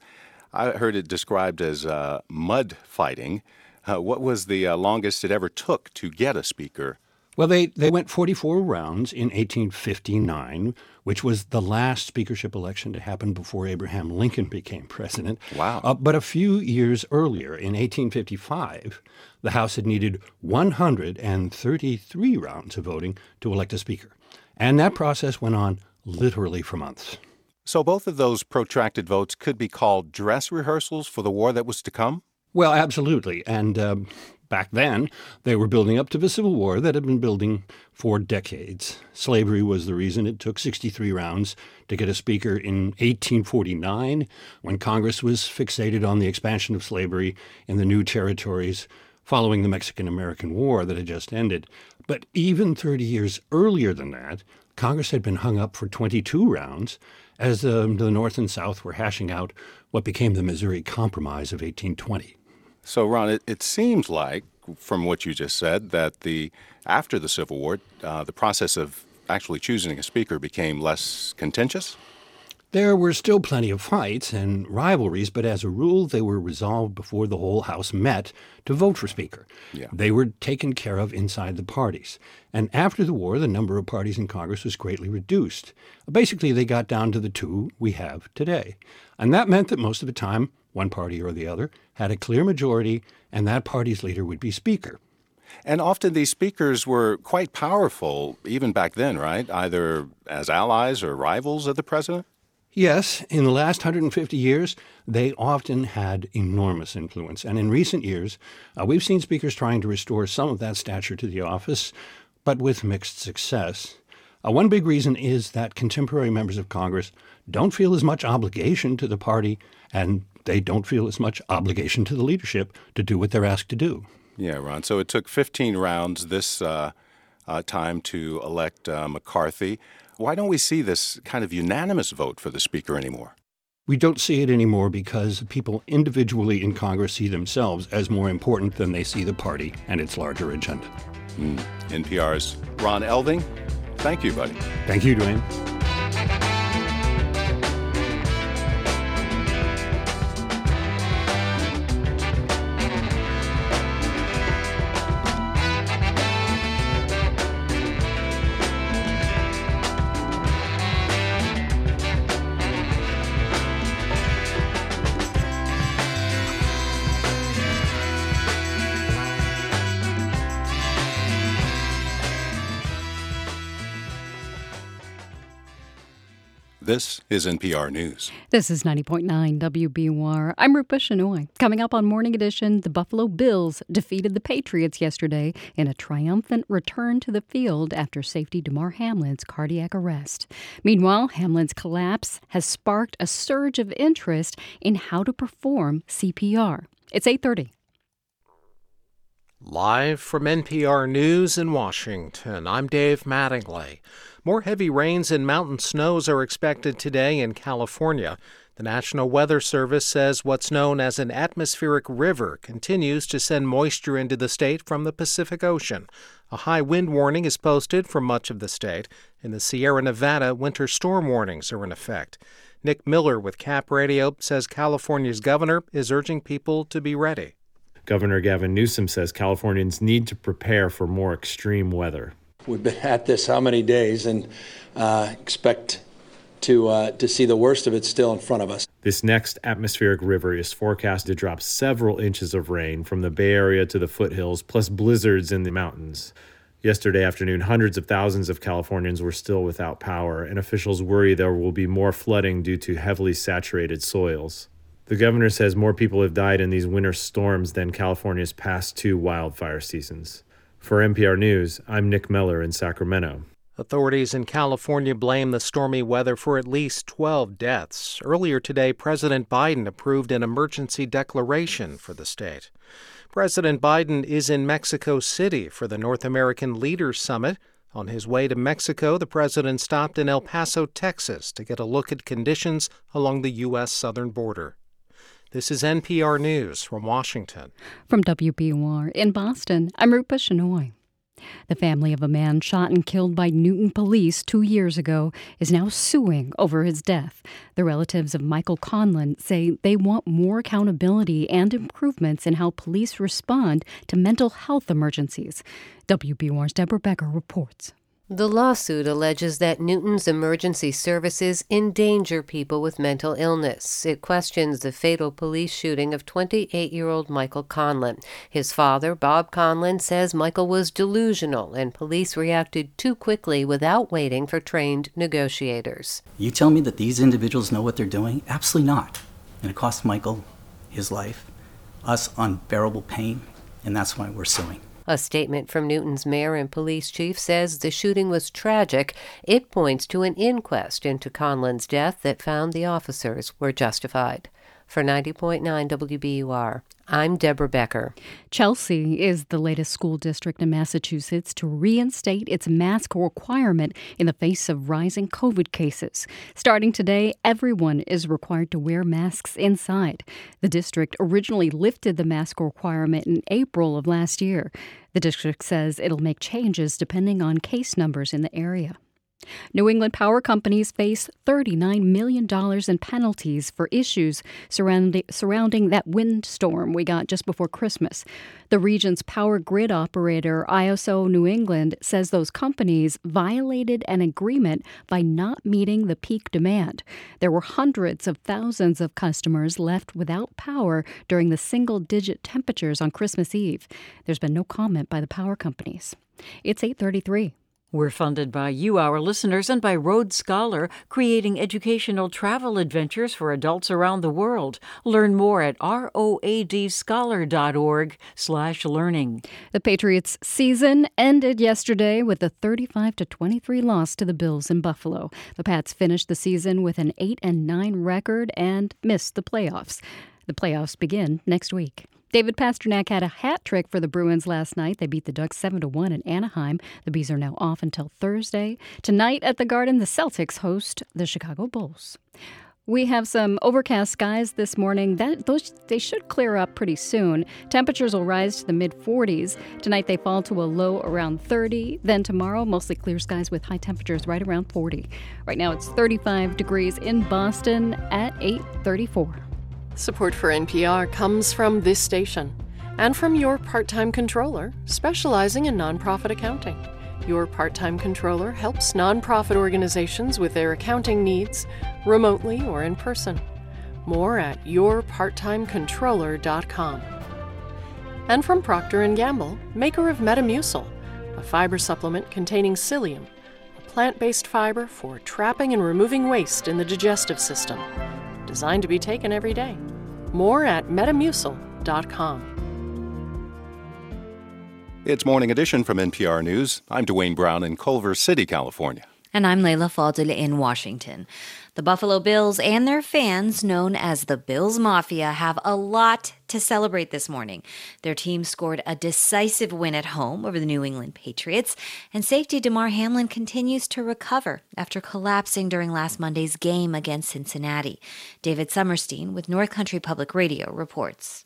I heard it described as uh, mud fighting? Uh, what was the uh, longest it ever took to get a speaker? Well, they, they went 44 rounds in 1859, which was the last speakership election to happen before Abraham Lincoln became president. Wow. Uh, but a few years earlier, in 1855, the House had needed 133 rounds of voting to elect a speaker. And that process went on literally for months. So both of those protracted votes could be called dress rehearsals for the war that was to come? Well, absolutely. And um, back then, they were building up to the Civil War that had been building for decades. Slavery was the reason it took 63 rounds to get a speaker in 1849 when Congress was fixated on the expansion of slavery in the new territories following the Mexican American War that had just ended. But even 30 years earlier than that, Congress had been hung up for 22 rounds as um, the North and South were hashing out what became the Missouri Compromise of 1820. So, Ron, it, it seems like, from what you just said, that the after the Civil War, uh, the process of actually choosing a speaker became less contentious. There were still plenty of fights and rivalries, but as a rule, they were resolved before the whole House met to vote for Speaker. Yeah. They were taken care of inside the parties. And after the war, the number of parties in Congress was greatly reduced. Basically, they got down to the two we have today. And that meant that most of the time, one party or the other had a clear majority, and that party's leader would be Speaker. And often these speakers were quite powerful, even back then, right? Either as allies or rivals of the president? Yes, in the last 150 years, they often had enormous influence. And in recent years, uh, we've seen speakers trying to restore some of that stature to the office, but with mixed success. Uh, one big reason is that contemporary members of Congress don't feel as much obligation to the party, and they don't feel as much obligation to the leadership to do what they're asked to do. Yeah, Ron. So it took 15 rounds this uh, uh, time to elect uh, McCarthy. Why don't we see this kind of unanimous vote for the Speaker anymore? We don't see it anymore because people individually in Congress see themselves as more important than they see the party and its larger agenda. Mm. NPR's Ron Elving, thank you, buddy. Thank you, Dwayne. This is NPR News. This is 90.9 WBUR. I'm Rupa Shenoy. Coming up on Morning Edition, the Buffalo Bills defeated the Patriots yesterday in a triumphant return to the field after safety Damar Hamlin's cardiac arrest. Meanwhile, Hamlin's collapse has sparked a surge of interest in how to perform CPR. It's 8:30. Live from NPR News in Washington, I'm Dave Mattingly. More heavy rains and mountain snows are expected today in California. The National Weather Service says what's known as an atmospheric river continues to send moisture into the state from the Pacific Ocean. A high wind warning is posted for much of the state. In the Sierra Nevada, winter storm warnings are in effect. Nick Miller with Cap Radio says California's governor is urging people to be ready. Governor Gavin Newsom says Californians need to prepare for more extreme weather. We've been at this how many days and uh, expect to, uh, to see the worst of it still in front of us. This next atmospheric river is forecast to drop several inches of rain from the Bay Area to the foothills, plus blizzards in the mountains. Yesterday afternoon, hundreds of thousands of Californians were still without power, and officials worry there will be more flooding due to heavily saturated soils. The governor says more people have died in these winter storms than California's past two wildfire seasons. For NPR News, I'm Nick Miller in Sacramento. Authorities in California blame the stormy weather for at least 12 deaths. Earlier today, President Biden approved an emergency declaration for the state. President Biden is in Mexico City for the North American Leaders Summit. On his way to Mexico, the president stopped in El Paso, Texas to get a look at conditions along the U.S. southern border. This is NPR News from Washington. From WBUR in Boston, I'm Rupa Shenoy. The family of a man shot and killed by Newton police two years ago is now suing over his death. The relatives of Michael Conlon say they want more accountability and improvements in how police respond to mental health emergencies. WBUR's Deborah Becker reports. The lawsuit alleges that Newton's emergency services endanger people with mental illness. It questions the fatal police shooting of 28 year old Michael Conlon. His father, Bob Conlon, says Michael was delusional and police reacted too quickly without waiting for trained negotiators. You tell me that these individuals know what they're doing? Absolutely not. And it cost Michael his life, us unbearable pain, and that's why we're suing. A statement from Newton's mayor and police chief says the shooting was tragic. It points to an inquest into Conlon's death that found the officers were justified. For 90.9 WBUR, I'm Deborah Becker. Chelsea is the latest school district in Massachusetts to reinstate its mask requirement in the face of rising COVID cases. Starting today, everyone is required to wear masks inside. The district originally lifted the mask requirement in April of last year. The district says it'll make changes depending on case numbers in the area. New England power companies face $39 million in penalties for issues surrounding, surrounding that windstorm we got just before Christmas. The region's power grid operator, ISO New England, says those companies violated an agreement by not meeting the peak demand. There were hundreds of thousands of customers left without power during the single digit temperatures on Christmas Eve. There's been no comment by the power companies. It's 833. We're funded by you, our listeners, and by Road Scholar, creating educational travel adventures for adults around the world. Learn more at roadscholar.org slash learning. The Patriots' season ended yesterday with a 35 to 23 loss to the Bills in Buffalo. The Pats finished the season with an 8 and 9 record and missed the playoffs. The playoffs begin next week. David Pastrnak had a hat trick for the Bruins last night. They beat the Ducks 7 to 1 in Anaheim. The Bees are now off until Thursday. Tonight at the Garden, the Celtics host the Chicago Bulls. We have some overcast skies this morning. That those they should clear up pretty soon. Temperatures will rise to the mid 40s. Tonight they fall to a low around 30. Then tomorrow mostly clear skies with high temperatures right around 40. Right now it's 35 degrees in Boston at 8:34. Support for NPR comes from this station and from your part time controller specializing in nonprofit accounting. Your part time controller helps nonprofit organizations with their accounting needs remotely or in person. More at yourparttimecontroller.com. And from Procter & Gamble, maker of Metamucil, a fiber supplement containing psyllium, a plant-based fiber for trapping and removing waste in the digestive system designed to be taken every day. More at metamucil.com. It's Morning Edition from NPR News. I'm Dwane Brown in Culver City, California. And I'm Leila Fadel in Washington. The Buffalo Bills and their fans, known as the Bills Mafia, have a lot to celebrate this morning. Their team scored a decisive win at home over the New England Patriots, and safety Damar Hamlin continues to recover after collapsing during last Monday's game against Cincinnati. David Sommerstein with North Country Public Radio reports.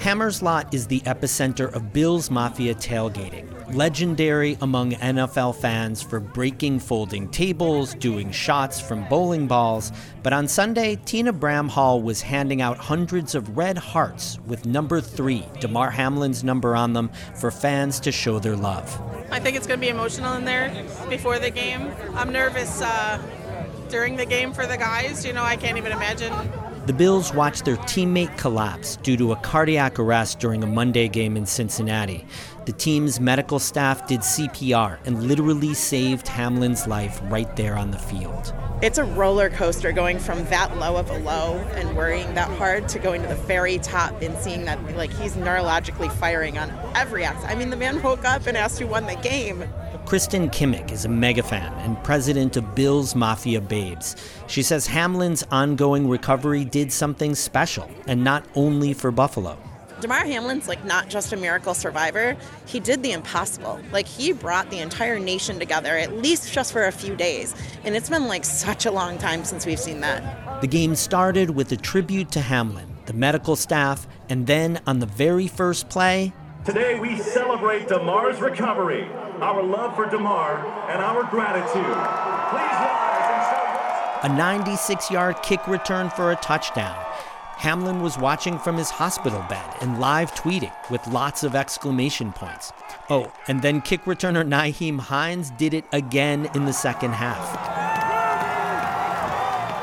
Hammers Lot is the epicenter of Bills Mafia tailgating, legendary among NFL fans for breaking folding tables, doing shots from bowling balls. But on Sunday, Tina Bramhall was handing out hundreds of red hearts with number three, Damar Hamlin's number on them, for fans to show their love. I think it's going to be emotional in there before the game. I'm nervous uh, during the game for the guys. You know, I can't even imagine the Bills watched their teammate collapse due to a cardiac arrest during a Monday game in Cincinnati. The team's medical staff did CPR and literally saved Hamlin's life right there on the field. It's a roller coaster going from that low of a low and worrying that hard to going to the very top and seeing that like he's neurologically firing on every axis. I mean, the man woke up and asked who won the game. Kristen Kimmick is a mega fan and president of Bills Mafia Babes. She says Hamlin's ongoing recovery did something special, and not only for Buffalo. Damar Hamlin's like not just a miracle survivor, he did the impossible. Like he brought the entire nation together, at least just for a few days. And it's been like such a long time since we've seen that. The game started with a tribute to Hamlin, the medical staff, and then on the very first play, Today we celebrate Damar's recovery, our love for Damar, and our gratitude. Please rise and show A 96 yard kick return for a touchdown. Hamlin was watching from his hospital bed and live tweeting with lots of exclamation points. Oh, and then kick returner Nyheim Hines did it again in the second half.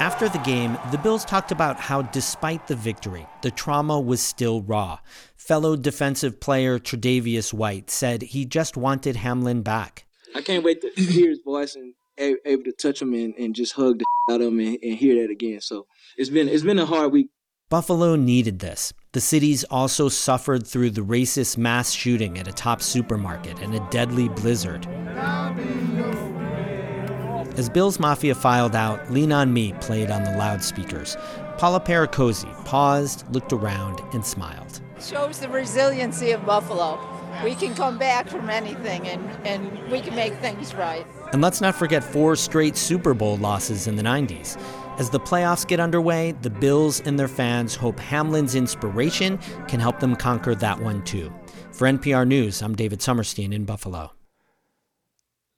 After the game, the Bills talked about how, despite the victory, the trauma was still raw. Fellow defensive player Tre'Davious White said he just wanted Hamlin back. I can't wait to hear his voice and able to touch him and, and just hug the out of him and, and hear that again. So it's been it's been a hard week. Buffalo needed this. The city's also suffered through the racist mass shooting at a Tops supermarket and a deadly blizzard. As Bill's Mafia filed out, Lean on Me played on the loudspeakers. Paula Pericosi paused, looked around, and smiled. Shows the resiliency of Buffalo. We can come back from anything and, and we can make things right. And let's not forget four straight Super Bowl losses in the 90s. As the playoffs get underway, the Bills and their fans hope Hamlin's inspiration can help them conquer that one too. For NPR News, I'm David Sommerstein in Buffalo.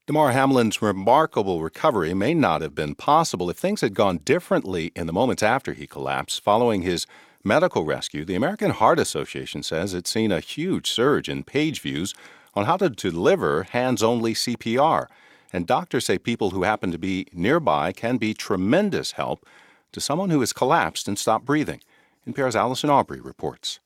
Damar Hamlin's remarkable recovery may not have been possible if things had gone differently in the moments after he collapsed. Following his medical rescue, the American Heart Association says it's seen a huge surge in page views on how to deliver hands only CPR. And doctors say people who happen to be nearby can be tremendous help to someone who has collapsed and stopped breathing. NPR's Allison Aubrey reports.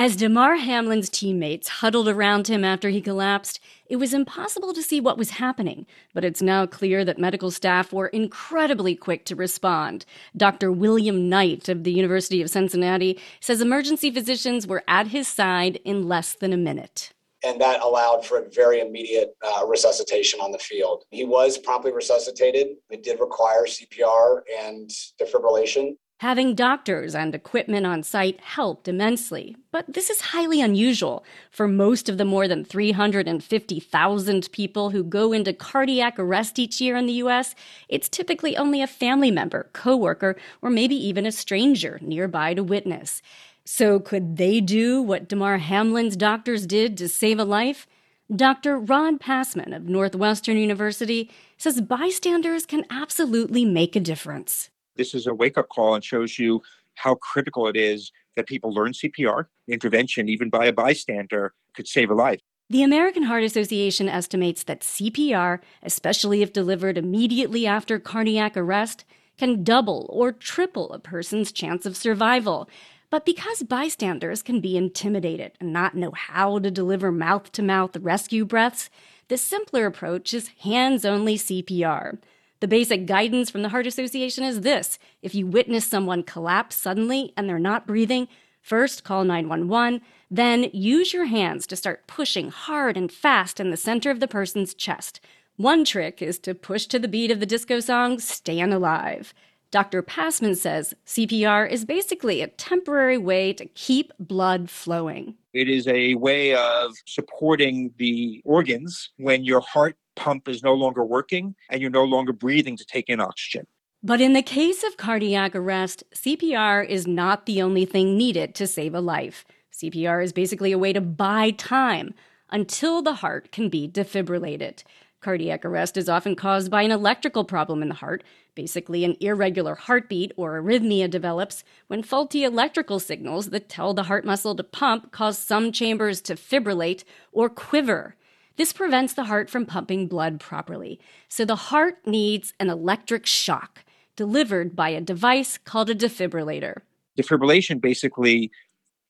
As Damar Hamlin's teammates huddled around him after he collapsed, it was impossible to see what was happening, but it's now clear that medical staff were incredibly quick to respond. Dr. William Knight of the University of Cincinnati says emergency physicians were at his side in less than a minute and that allowed for a very immediate uh, resuscitation on the field. He was promptly resuscitated. It did require CPR and defibrillation. Having doctors and equipment on site helped immensely, but this is highly unusual. For most of the more than 350,000 people who go into cardiac arrest each year in the US, it's typically only a family member, coworker, or maybe even a stranger nearby to witness. So, could they do what Damar Hamlin's doctors did to save a life? Dr. Rod Passman of Northwestern University says bystanders can absolutely make a difference. This is a wake up call and shows you how critical it is that people learn CPR. Intervention, even by a bystander, could save a life. The American Heart Association estimates that CPR, especially if delivered immediately after cardiac arrest, can double or triple a person's chance of survival. But because bystanders can be intimidated and not know how to deliver mouth to mouth rescue breaths, the simpler approach is hands only CPR. The basic guidance from the Heart Association is this if you witness someone collapse suddenly and they're not breathing, first call 911, then use your hands to start pushing hard and fast in the center of the person's chest. One trick is to push to the beat of the disco song Stayin' Alive. Dr. Passman says CPR is basically a temporary way to keep blood flowing. It is a way of supporting the organs when your heart pump is no longer working and you're no longer breathing to take in oxygen. But in the case of cardiac arrest, CPR is not the only thing needed to save a life. CPR is basically a way to buy time until the heart can be defibrillated. Cardiac arrest is often caused by an electrical problem in the heart. Basically, an irregular heartbeat or arrhythmia develops when faulty electrical signals that tell the heart muscle to pump cause some chambers to fibrillate or quiver. This prevents the heart from pumping blood properly. So the heart needs an electric shock delivered by a device called a defibrillator. Defibrillation basically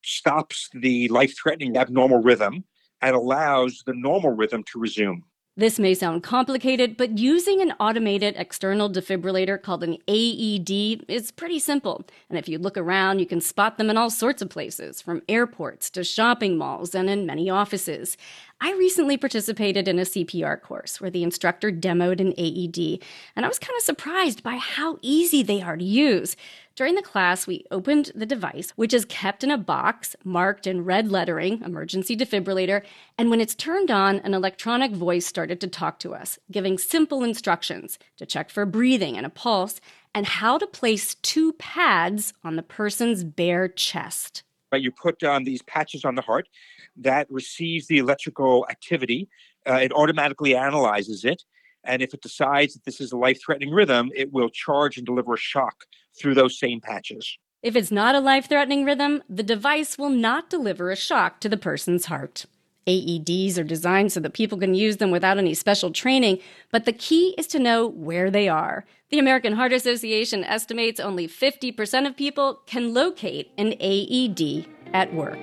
stops the life threatening abnormal rhythm and allows the normal rhythm to resume. This may sound complicated, but using an automated external defibrillator called an AED is pretty simple. And if you look around, you can spot them in all sorts of places, from airports to shopping malls and in many offices. I recently participated in a CPR course where the instructor demoed an AED, and I was kind of surprised by how easy they are to use. During the class, we opened the device, which is kept in a box marked in red lettering, emergency defibrillator, and when it's turned on, an electronic voice started to talk to us, giving simple instructions to check for breathing and a pulse, and how to place two pads on the person's bare chest. Right, you put um, these patches on the heart that receives the electrical activity. Uh, it automatically analyzes it. And if it decides that this is a life threatening rhythm, it will charge and deliver a shock through those same patches. If it's not a life threatening rhythm, the device will not deliver a shock to the person's heart. AEDs are designed so that people can use them without any special training, but the key is to know where they are. The American Heart Association estimates only 50% of people can locate an AED at work.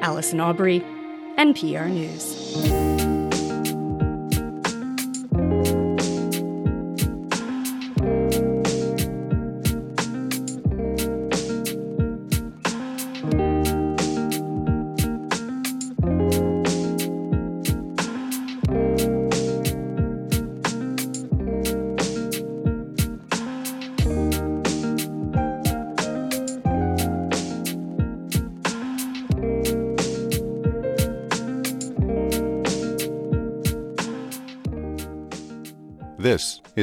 Allison Aubrey, NPR News.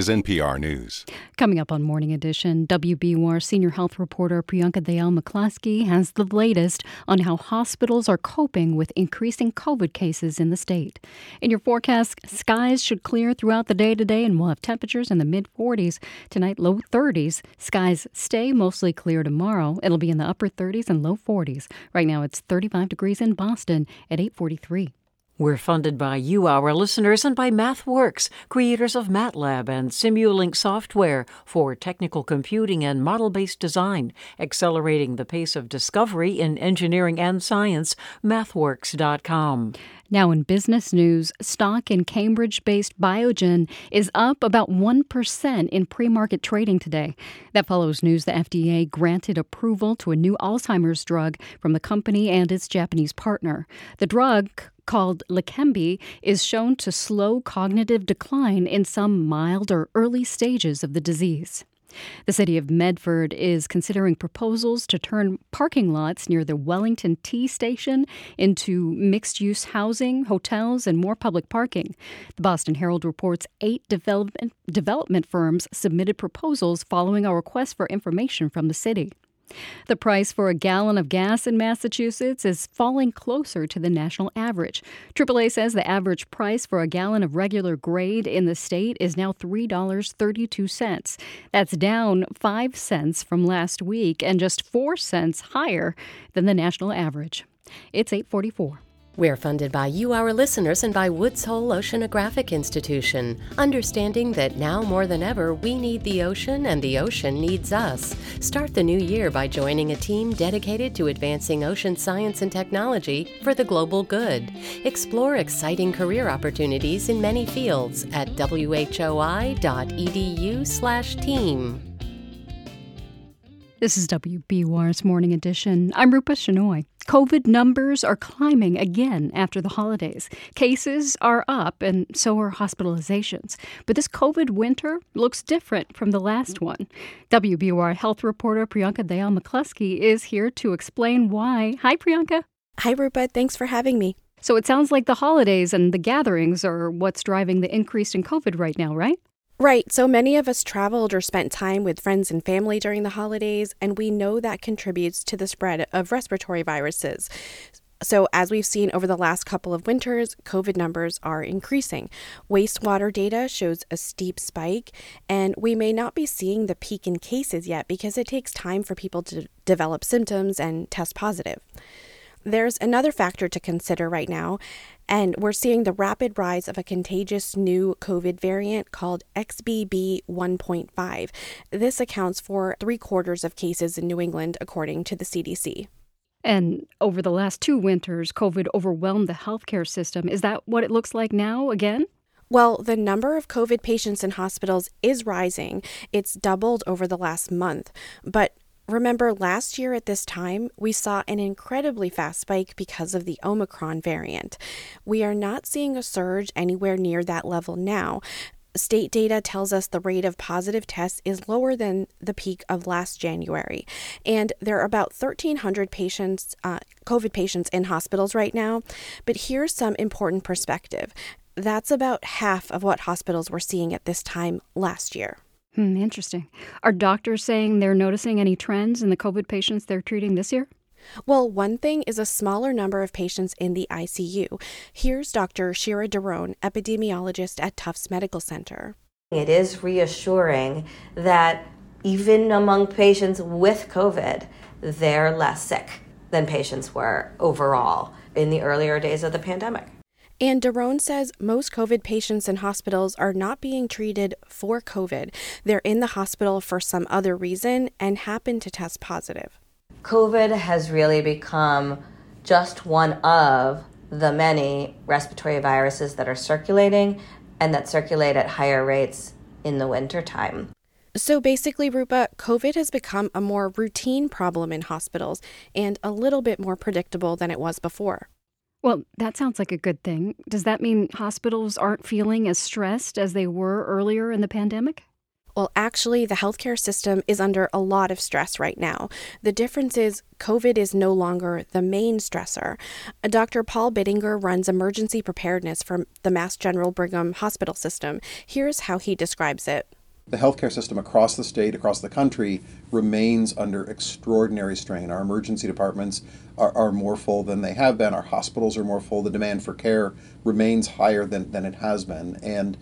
Is NPR News. Coming up on Morning Edition, WBUR senior health reporter Priyanka Dayal McCluskey has the latest on how hospitals are coping with increasing COVID cases in the state. In your forecast, skies should clear throughout the day today, and we'll have temperatures in the mid 40s. Tonight, low 30s. Skies stay mostly clear tomorrow. It'll be in the upper 30s and low 40s. Right now, it's 35 degrees in Boston at 843. We're funded by you, our listeners, and by MathWorks, creators of MATLAB and Simulink software for technical computing and model based design, accelerating the pace of discovery in engineering and science. MathWorks.com. Now, in business news, stock in Cambridge based Biogen is up about 1% in pre market trading today. That follows news the FDA granted approval to a new Alzheimer's drug from the company and its Japanese partner. The drug, called Leqembi is shown to slow cognitive decline in some mild or early stages of the disease. The city of Medford is considering proposals to turn parking lots near the Wellington T station into mixed use housing, hotels, and more public parking. The Boston Herald reports eight development, development firms submitted proposals following a request for information from the city. The price for a gallon of gas in Massachusetts is falling closer to the national average. AAA says the average price for a gallon of regular grade in the state is now $3.32. That's down 5 cents from last week and just 4 cents higher than the national average. It's 844. We're funded by you, our listeners, and by Woods Hole Oceanographic Institution, understanding that now more than ever we need the ocean and the ocean needs us. Start the new year by joining a team dedicated to advancing ocean science and technology for the global good. Explore exciting career opportunities in many fields at whoi.edu/team. This is WBUR's Morning Edition. I'm Rupa Shenoy. COVID numbers are climbing again after the holidays. Cases are up, and so are hospitalizations. But this COVID winter looks different from the last one. WBUR health reporter Priyanka Dayal McCluskey is here to explain why. Hi, Priyanka. Hi, Rupa. Thanks for having me. So it sounds like the holidays and the gatherings are what's driving the increase in COVID right now, right? Right. So many of us traveled or spent time with friends and family during the holidays, and we know that contributes to the spread of respiratory viruses. So, as we've seen over the last couple of winters, COVID numbers are increasing. Wastewater data shows a steep spike, and we may not be seeing the peak in cases yet because it takes time for people to develop symptoms and test positive. There's another factor to consider right now, and we're seeing the rapid rise of a contagious new COVID variant called XBB 1.5. This accounts for three quarters of cases in New England, according to the CDC. And over the last two winters, COVID overwhelmed the healthcare system. Is that what it looks like now again? Well, the number of COVID patients in hospitals is rising. It's doubled over the last month. But Remember, last year at this time, we saw an incredibly fast spike because of the Omicron variant. We are not seeing a surge anywhere near that level now. State data tells us the rate of positive tests is lower than the peak of last January. And there are about 1,300 patients, uh, COVID patients in hospitals right now. But here's some important perspective that's about half of what hospitals were seeing at this time last year. Hmm, interesting. Are doctors saying they're noticing any trends in the COVID patients they're treating this year? Well, one thing is a smaller number of patients in the ICU. Here's Dr. Shira Doron, epidemiologist at Tufts Medical Center. It is reassuring that even among patients with COVID, they're less sick. than patients were overall in the earlier days of the pandemic. And Doron says most COVID patients in hospitals are not being treated for COVID. They're in the hospital for some other reason and happen to test positive. COVID has really become just one of the many respiratory viruses that are circulating and that circulate at higher rates in the wintertime. So basically, Rupa, COVID has become a more routine problem in hospitals and a little bit more predictable than it was before. Well, that sounds like a good thing. Does that mean hospitals aren't feeling as stressed as they were earlier in the pandemic? Well, actually, the healthcare system is under a lot of stress right now. The difference is COVID is no longer the main stressor. Uh, Dr. Paul Biddinger runs emergency preparedness for the Mass General Brigham Hospital System. Here's how he describes it. The healthcare system across the state, across the country, remains under extraordinary strain. Our emergency departments are, are more full than they have been. Our hospitals are more full. The demand for care remains higher than, than it has been. And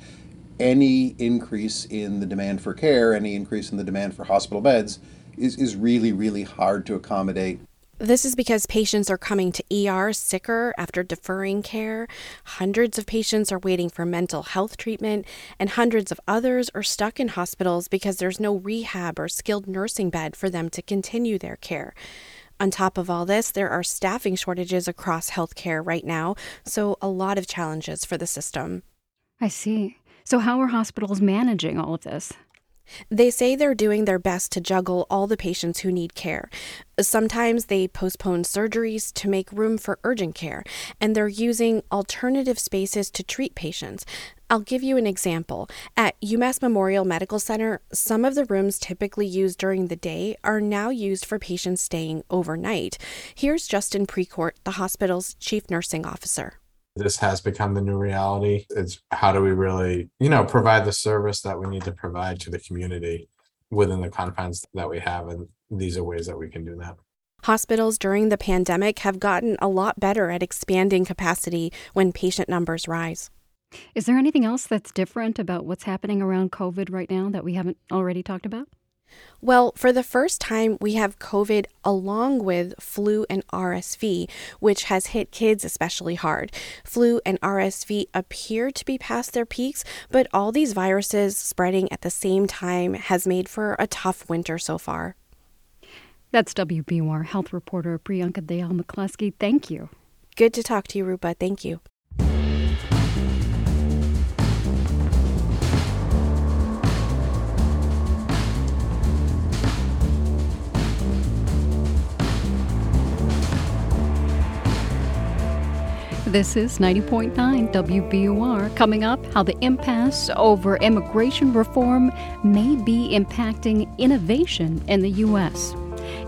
any increase in the demand for care, any increase in the demand for hospital beds, is, is really, really hard to accommodate. This is because patients are coming to ER sicker after deferring care. Hundreds of patients are waiting for mental health treatment, and hundreds of others are stuck in hospitals because there's no rehab or skilled nursing bed for them to continue their care. On top of all this, there are staffing shortages across healthcare right now, so a lot of challenges for the system. I see. So, how are hospitals managing all of this? They say they're doing their best to juggle all the patients who need care. Sometimes they postpone surgeries to make room for urgent care, and they're using alternative spaces to treat patients. I'll give you an example. At UMass Memorial Medical Center, some of the rooms typically used during the day are now used for patients staying overnight. Here's Justin Precourt, the hospital's chief nursing officer this has become the new reality. It's how do we really, you know, provide the service that we need to provide to the community within the confines that we have. And these are ways that we can do that. Hospitals during the pandemic have gotten a lot better at expanding capacity when patient numbers rise. Is there anything else that's different about what's happening around COVID right now that we haven't already talked about? Well, for the first time, we have COVID along with flu and RSV, which has hit kids especially hard. Flu and RSV appear to be past their peaks, but all these viruses spreading at the same time has made for a tough winter so far. That's WBUR health reporter Priyanka Dayal McCluskey. Thank you. Good to talk to you, Rupa. Thank you. This is 90.9 WBUR. Coming up, how the impasse over immigration reform may be impacting innovation in the U.S.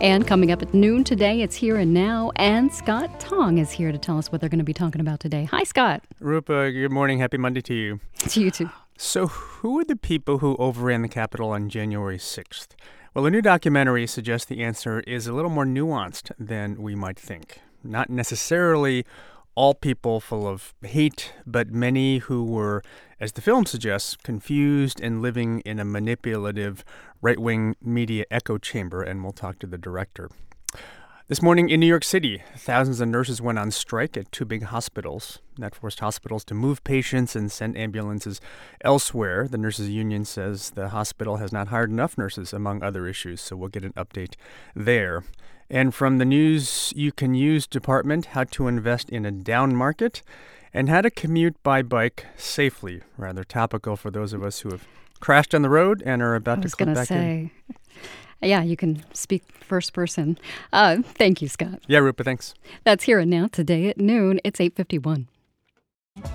And coming up at noon today, it's Here and Now, and Scott Tong is here to tell us what they're going to be talking about today. Hi, Scott. Rupa, good morning. Happy Monday to you. To you too. So, who are the people who overran the Capitol on January 6th? Well, a new documentary suggests the answer is a little more nuanced than we might think. Not necessarily all people full of hate, but many who were, as the film suggests, confused and living in a manipulative right wing media echo chamber. And we'll talk to the director. This morning in New York City, thousands of nurses went on strike at two big hospitals. That forced hospitals to move patients and send ambulances elsewhere. The nurses union says the hospital has not hired enough nurses, among other issues, so we'll get an update there. And from the News You Can Use department, how to invest in a down market and how to commute by bike safely. Rather topical for those of us who have crashed on the road and are about to clip back say. in. Yeah, you can speak first person. Uh, thank you, Scott. Yeah, Rupa, thanks. That's here and now today at noon. It's 851.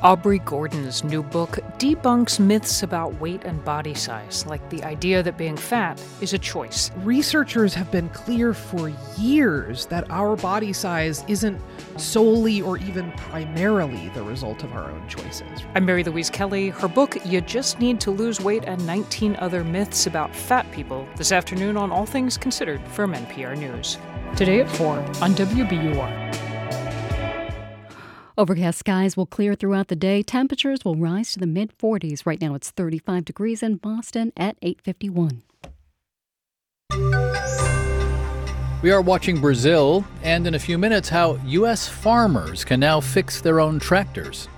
Aubrey Gordon's new book debunks myths about weight and body size, like the idea that being fat is a choice. Researchers have been clear for years that our body size isn't solely or even primarily the result of our own choices. I'm Mary Louise Kelly. Her book, You Just Need to Lose Weight and 19 Other Myths About Fat People, this afternoon on All Things Considered from NPR News. Today at 4 on WBUR. Overcast skies will clear throughout the day. Temperatures will rise to the mid 40s. Right now it's 35 degrees in Boston at 851. We are watching Brazil, and in a few minutes, how U.S. farmers can now fix their own tractors.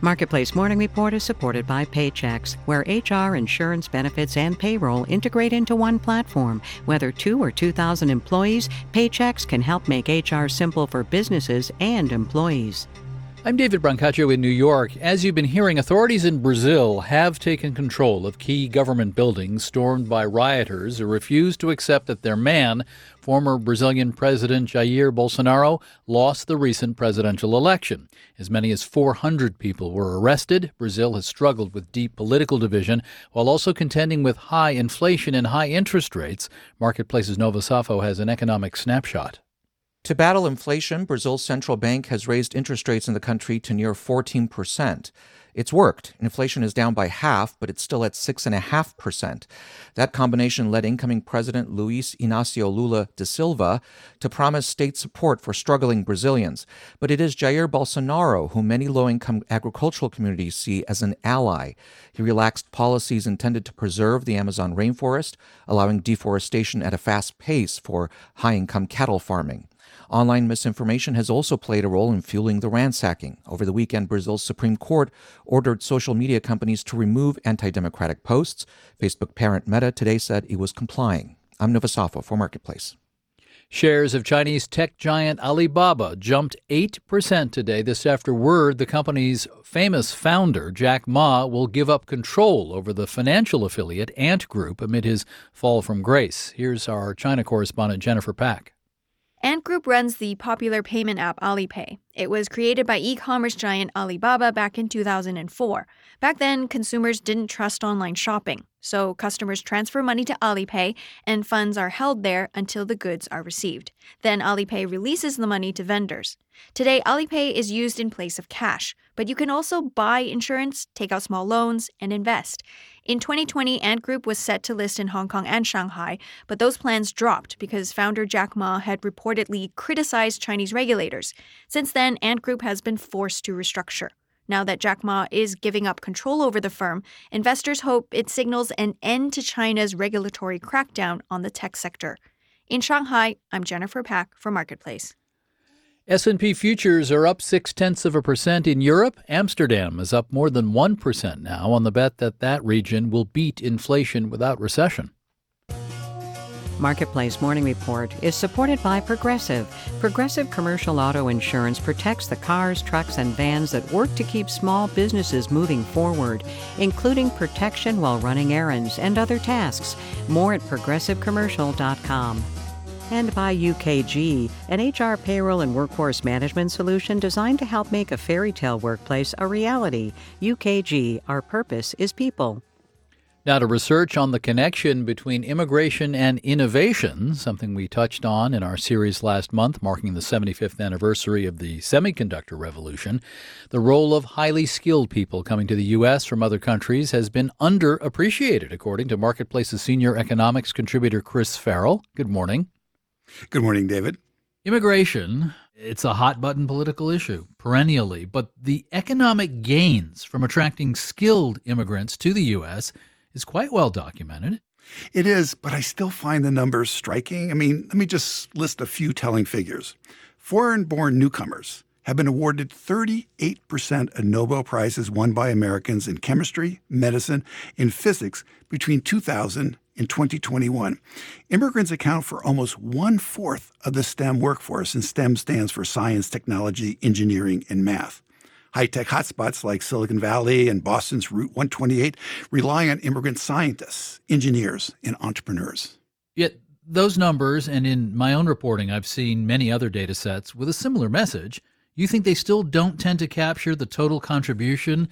Marketplace Morning Report is supported by Paychex, where HR, insurance benefits, and payroll integrate into one platform. Whether two or 2,000 employees, Paychex can help make HR simple for businesses and employees. I'm David Brancaccio in New York. As you've been hearing, authorities in Brazil have taken control of key government buildings stormed by rioters who refused to accept that their man, former Brazilian President Jair Bolsonaro, lost the recent presidential election. As many as 400 people were arrested. Brazil has struggled with deep political division while also contending with high inflation and high interest rates. Marketplace's Nova Safo has an economic snapshot. To battle inflation, Brazil's central bank has raised interest rates in the country to near 14%. It's worked. Inflation is down by half, but it's still at 6.5%. That combination led incoming President Luiz Inácio Lula da Silva to promise state support for struggling Brazilians. But it is Jair Bolsonaro whom many low income agricultural communities see as an ally. He relaxed policies intended to preserve the Amazon rainforest, allowing deforestation at a fast pace for high income cattle farming. Online misinformation has also played a role in fueling the ransacking. Over the weekend, Brazil's Supreme Court ordered social media companies to remove anti democratic posts. Facebook parent Meta today said it was complying. I'm Nova Safo for Marketplace. Shares of Chinese tech giant Alibaba jumped 8% today. This after word the company's famous founder, Jack Ma, will give up control over the financial affiliate Ant Group amid his fall from grace. Here's our China correspondent, Jennifer Pak. Ant Group runs the popular payment app Alipay. It was created by e commerce giant Alibaba back in 2004. Back then, consumers didn't trust online shopping, so customers transfer money to Alipay and funds are held there until the goods are received. Then Alipay releases the money to vendors. Today, Alipay is used in place of cash, but you can also buy insurance, take out small loans, and invest. In 2020, Ant Group was set to list in Hong Kong and Shanghai, but those plans dropped because founder Jack Ma had reportedly criticized Chinese regulators. Since then, Ant Group has been forced to restructure. Now that Jack Ma is giving up control over the firm, investors hope it signals an end to China's regulatory crackdown on the tech sector. In Shanghai, I'm Jennifer Pak for Marketplace. S&P futures are up six tenths of a percent in Europe. Amsterdam is up more than one percent now on the bet that that region will beat inflation without recession. Marketplace Morning Report is supported by Progressive. Progressive Commercial Auto Insurance protects the cars, trucks, and vans that work to keep small businesses moving forward, including protection while running errands and other tasks. More at progressivecommercial.com and by UKG, an HR payroll and workforce management solution designed to help make a fairy tale workplace a reality. UKG, our purpose is people. Now, to research on the connection between immigration and innovation, something we touched on in our series last month, marking the 75th anniversary of the semiconductor revolution, the role of highly skilled people coming to the U.S. from other countries has been underappreciated, according to Marketplace's senior economics contributor Chris Farrell. Good morning. Good morning, David. Immigration, it's a hot button political issue perennially, but the economic gains from attracting skilled immigrants to the U.S. is quite well documented. It is, but I still find the numbers striking. I mean, let me just list a few telling figures. Foreign born newcomers have been awarded 38% of Nobel Prizes won by Americans in chemistry, medicine, and physics between 2000 in 2021. Immigrants account for almost one fourth of the STEM workforce, and STEM stands for science, technology, engineering, and math. High tech hotspots like Silicon Valley and Boston's Route 128 rely on immigrant scientists, engineers, and entrepreneurs. Yet, those numbers, and in my own reporting, I've seen many other data sets with a similar message. You think they still don't tend to capture the total contribution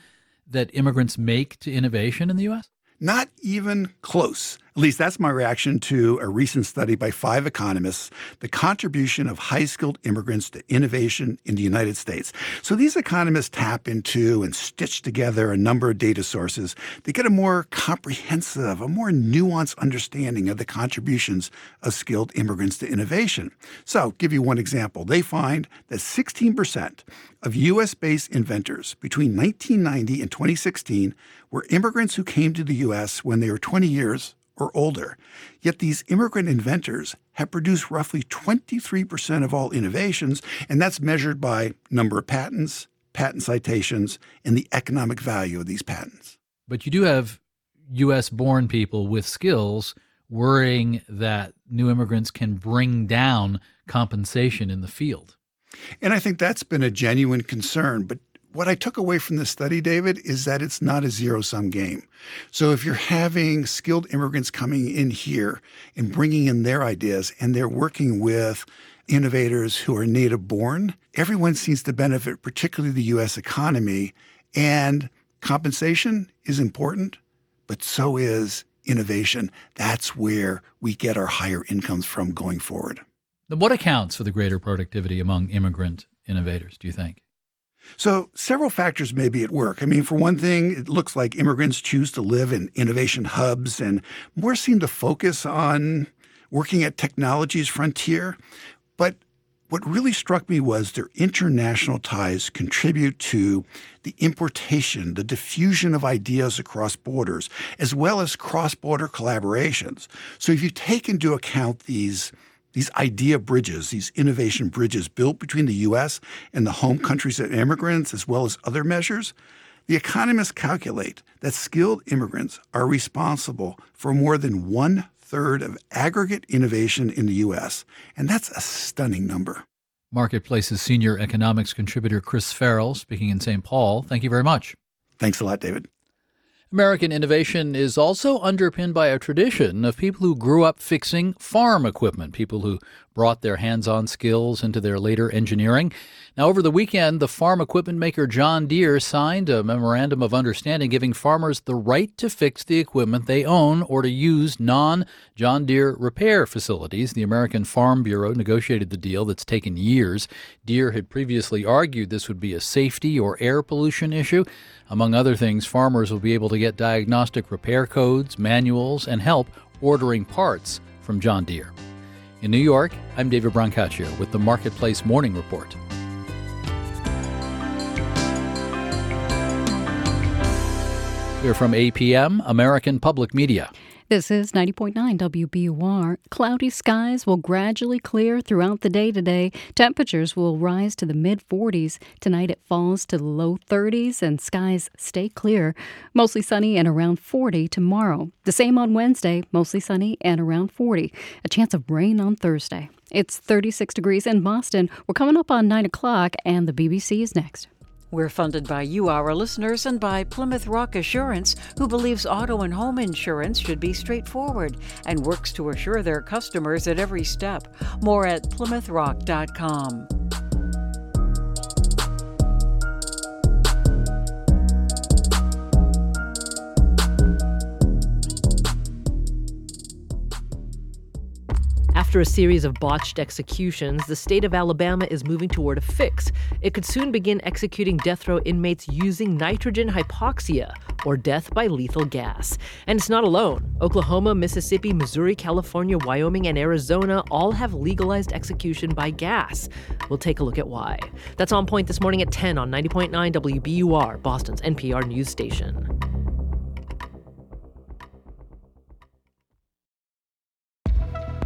that immigrants make to innovation in the U.S.? Not even close. At least that's my reaction to a recent study by five economists, the contribution of high skilled immigrants to innovation in the United States. So these economists tap into and stitch together a number of data sources to get a more comprehensive, a more nuanced understanding of the contributions of skilled immigrants to innovation. So, give you one example. They find that 16% of US based inventors between 1990 and 2016 were immigrants who came to the US when they were 20 years or older. Yet these immigrant inventors have produced roughly 23% of all innovations, and that's measured by number of patents, patent citations, and the economic value of these patents. But you do have U.S. born people with skills worrying that new immigrants can bring down compensation in the field. And I think that's been a genuine concern. But what I took away from this study, David, is that it's not a zero sum game. So if you're having skilled immigrants coming in here and bringing in their ideas and they're working with innovators who are native born, everyone seems to benefit, particularly the US economy. And compensation is important, but so is innovation. That's where we get our higher incomes from going forward. What accounts for the greater productivity among immigrant innovators, do you think? So, several factors may be at work. I mean, for one thing, it looks like immigrants choose to live in innovation hubs and more seem to focus on working at technology's frontier. But what really struck me was their international ties contribute to the importation, the diffusion of ideas across borders, as well as cross border collaborations. So, if you take into account these these idea bridges, these innovation bridges built between the U.S. and the home countries of immigrants, as well as other measures, the economists calculate that skilled immigrants are responsible for more than one third of aggregate innovation in the U.S., and that's a stunning number. Marketplace's senior economics contributor Chris Farrell speaking in St. Paul. Thank you very much. Thanks a lot, David. American innovation is also underpinned by a tradition of people who grew up fixing farm equipment, people who brought their hands on skills into their later engineering. Now, over the weekend, the farm equipment maker John Deere signed a memorandum of understanding giving farmers the right to fix the equipment they own or to use non John Deere repair facilities. The American Farm Bureau negotiated the deal that's taken years. Deere had previously argued this would be a safety or air pollution issue. Among other things, farmers will be able to get diagnostic repair codes, manuals, and help ordering parts from John Deere. In New York, I'm David Brancaccio with the Marketplace Morning Report. We're from APM, American Public Media. This is 90.9 WBUR. Cloudy skies will gradually clear throughout the day today. Temperatures will rise to the mid 40s. Tonight it falls to the low 30s and skies stay clear. Mostly sunny and around 40 tomorrow. The same on Wednesday, mostly sunny and around 40. A chance of rain on Thursday. It's 36 degrees in Boston. We're coming up on 9 o'clock, and the BBC is next. We're funded by you, our listeners, and by Plymouth Rock Assurance, who believes auto and home insurance should be straightforward and works to assure their customers at every step. More at PlymouthRock.com. After a series of botched executions, the state of Alabama is moving toward a fix. It could soon begin executing death row inmates using nitrogen hypoxia, or death by lethal gas. And it's not alone. Oklahoma, Mississippi, Missouri, California, Wyoming, and Arizona all have legalized execution by gas. We'll take a look at why. That's on point this morning at 10 on 90.9 WBUR, Boston's NPR news station.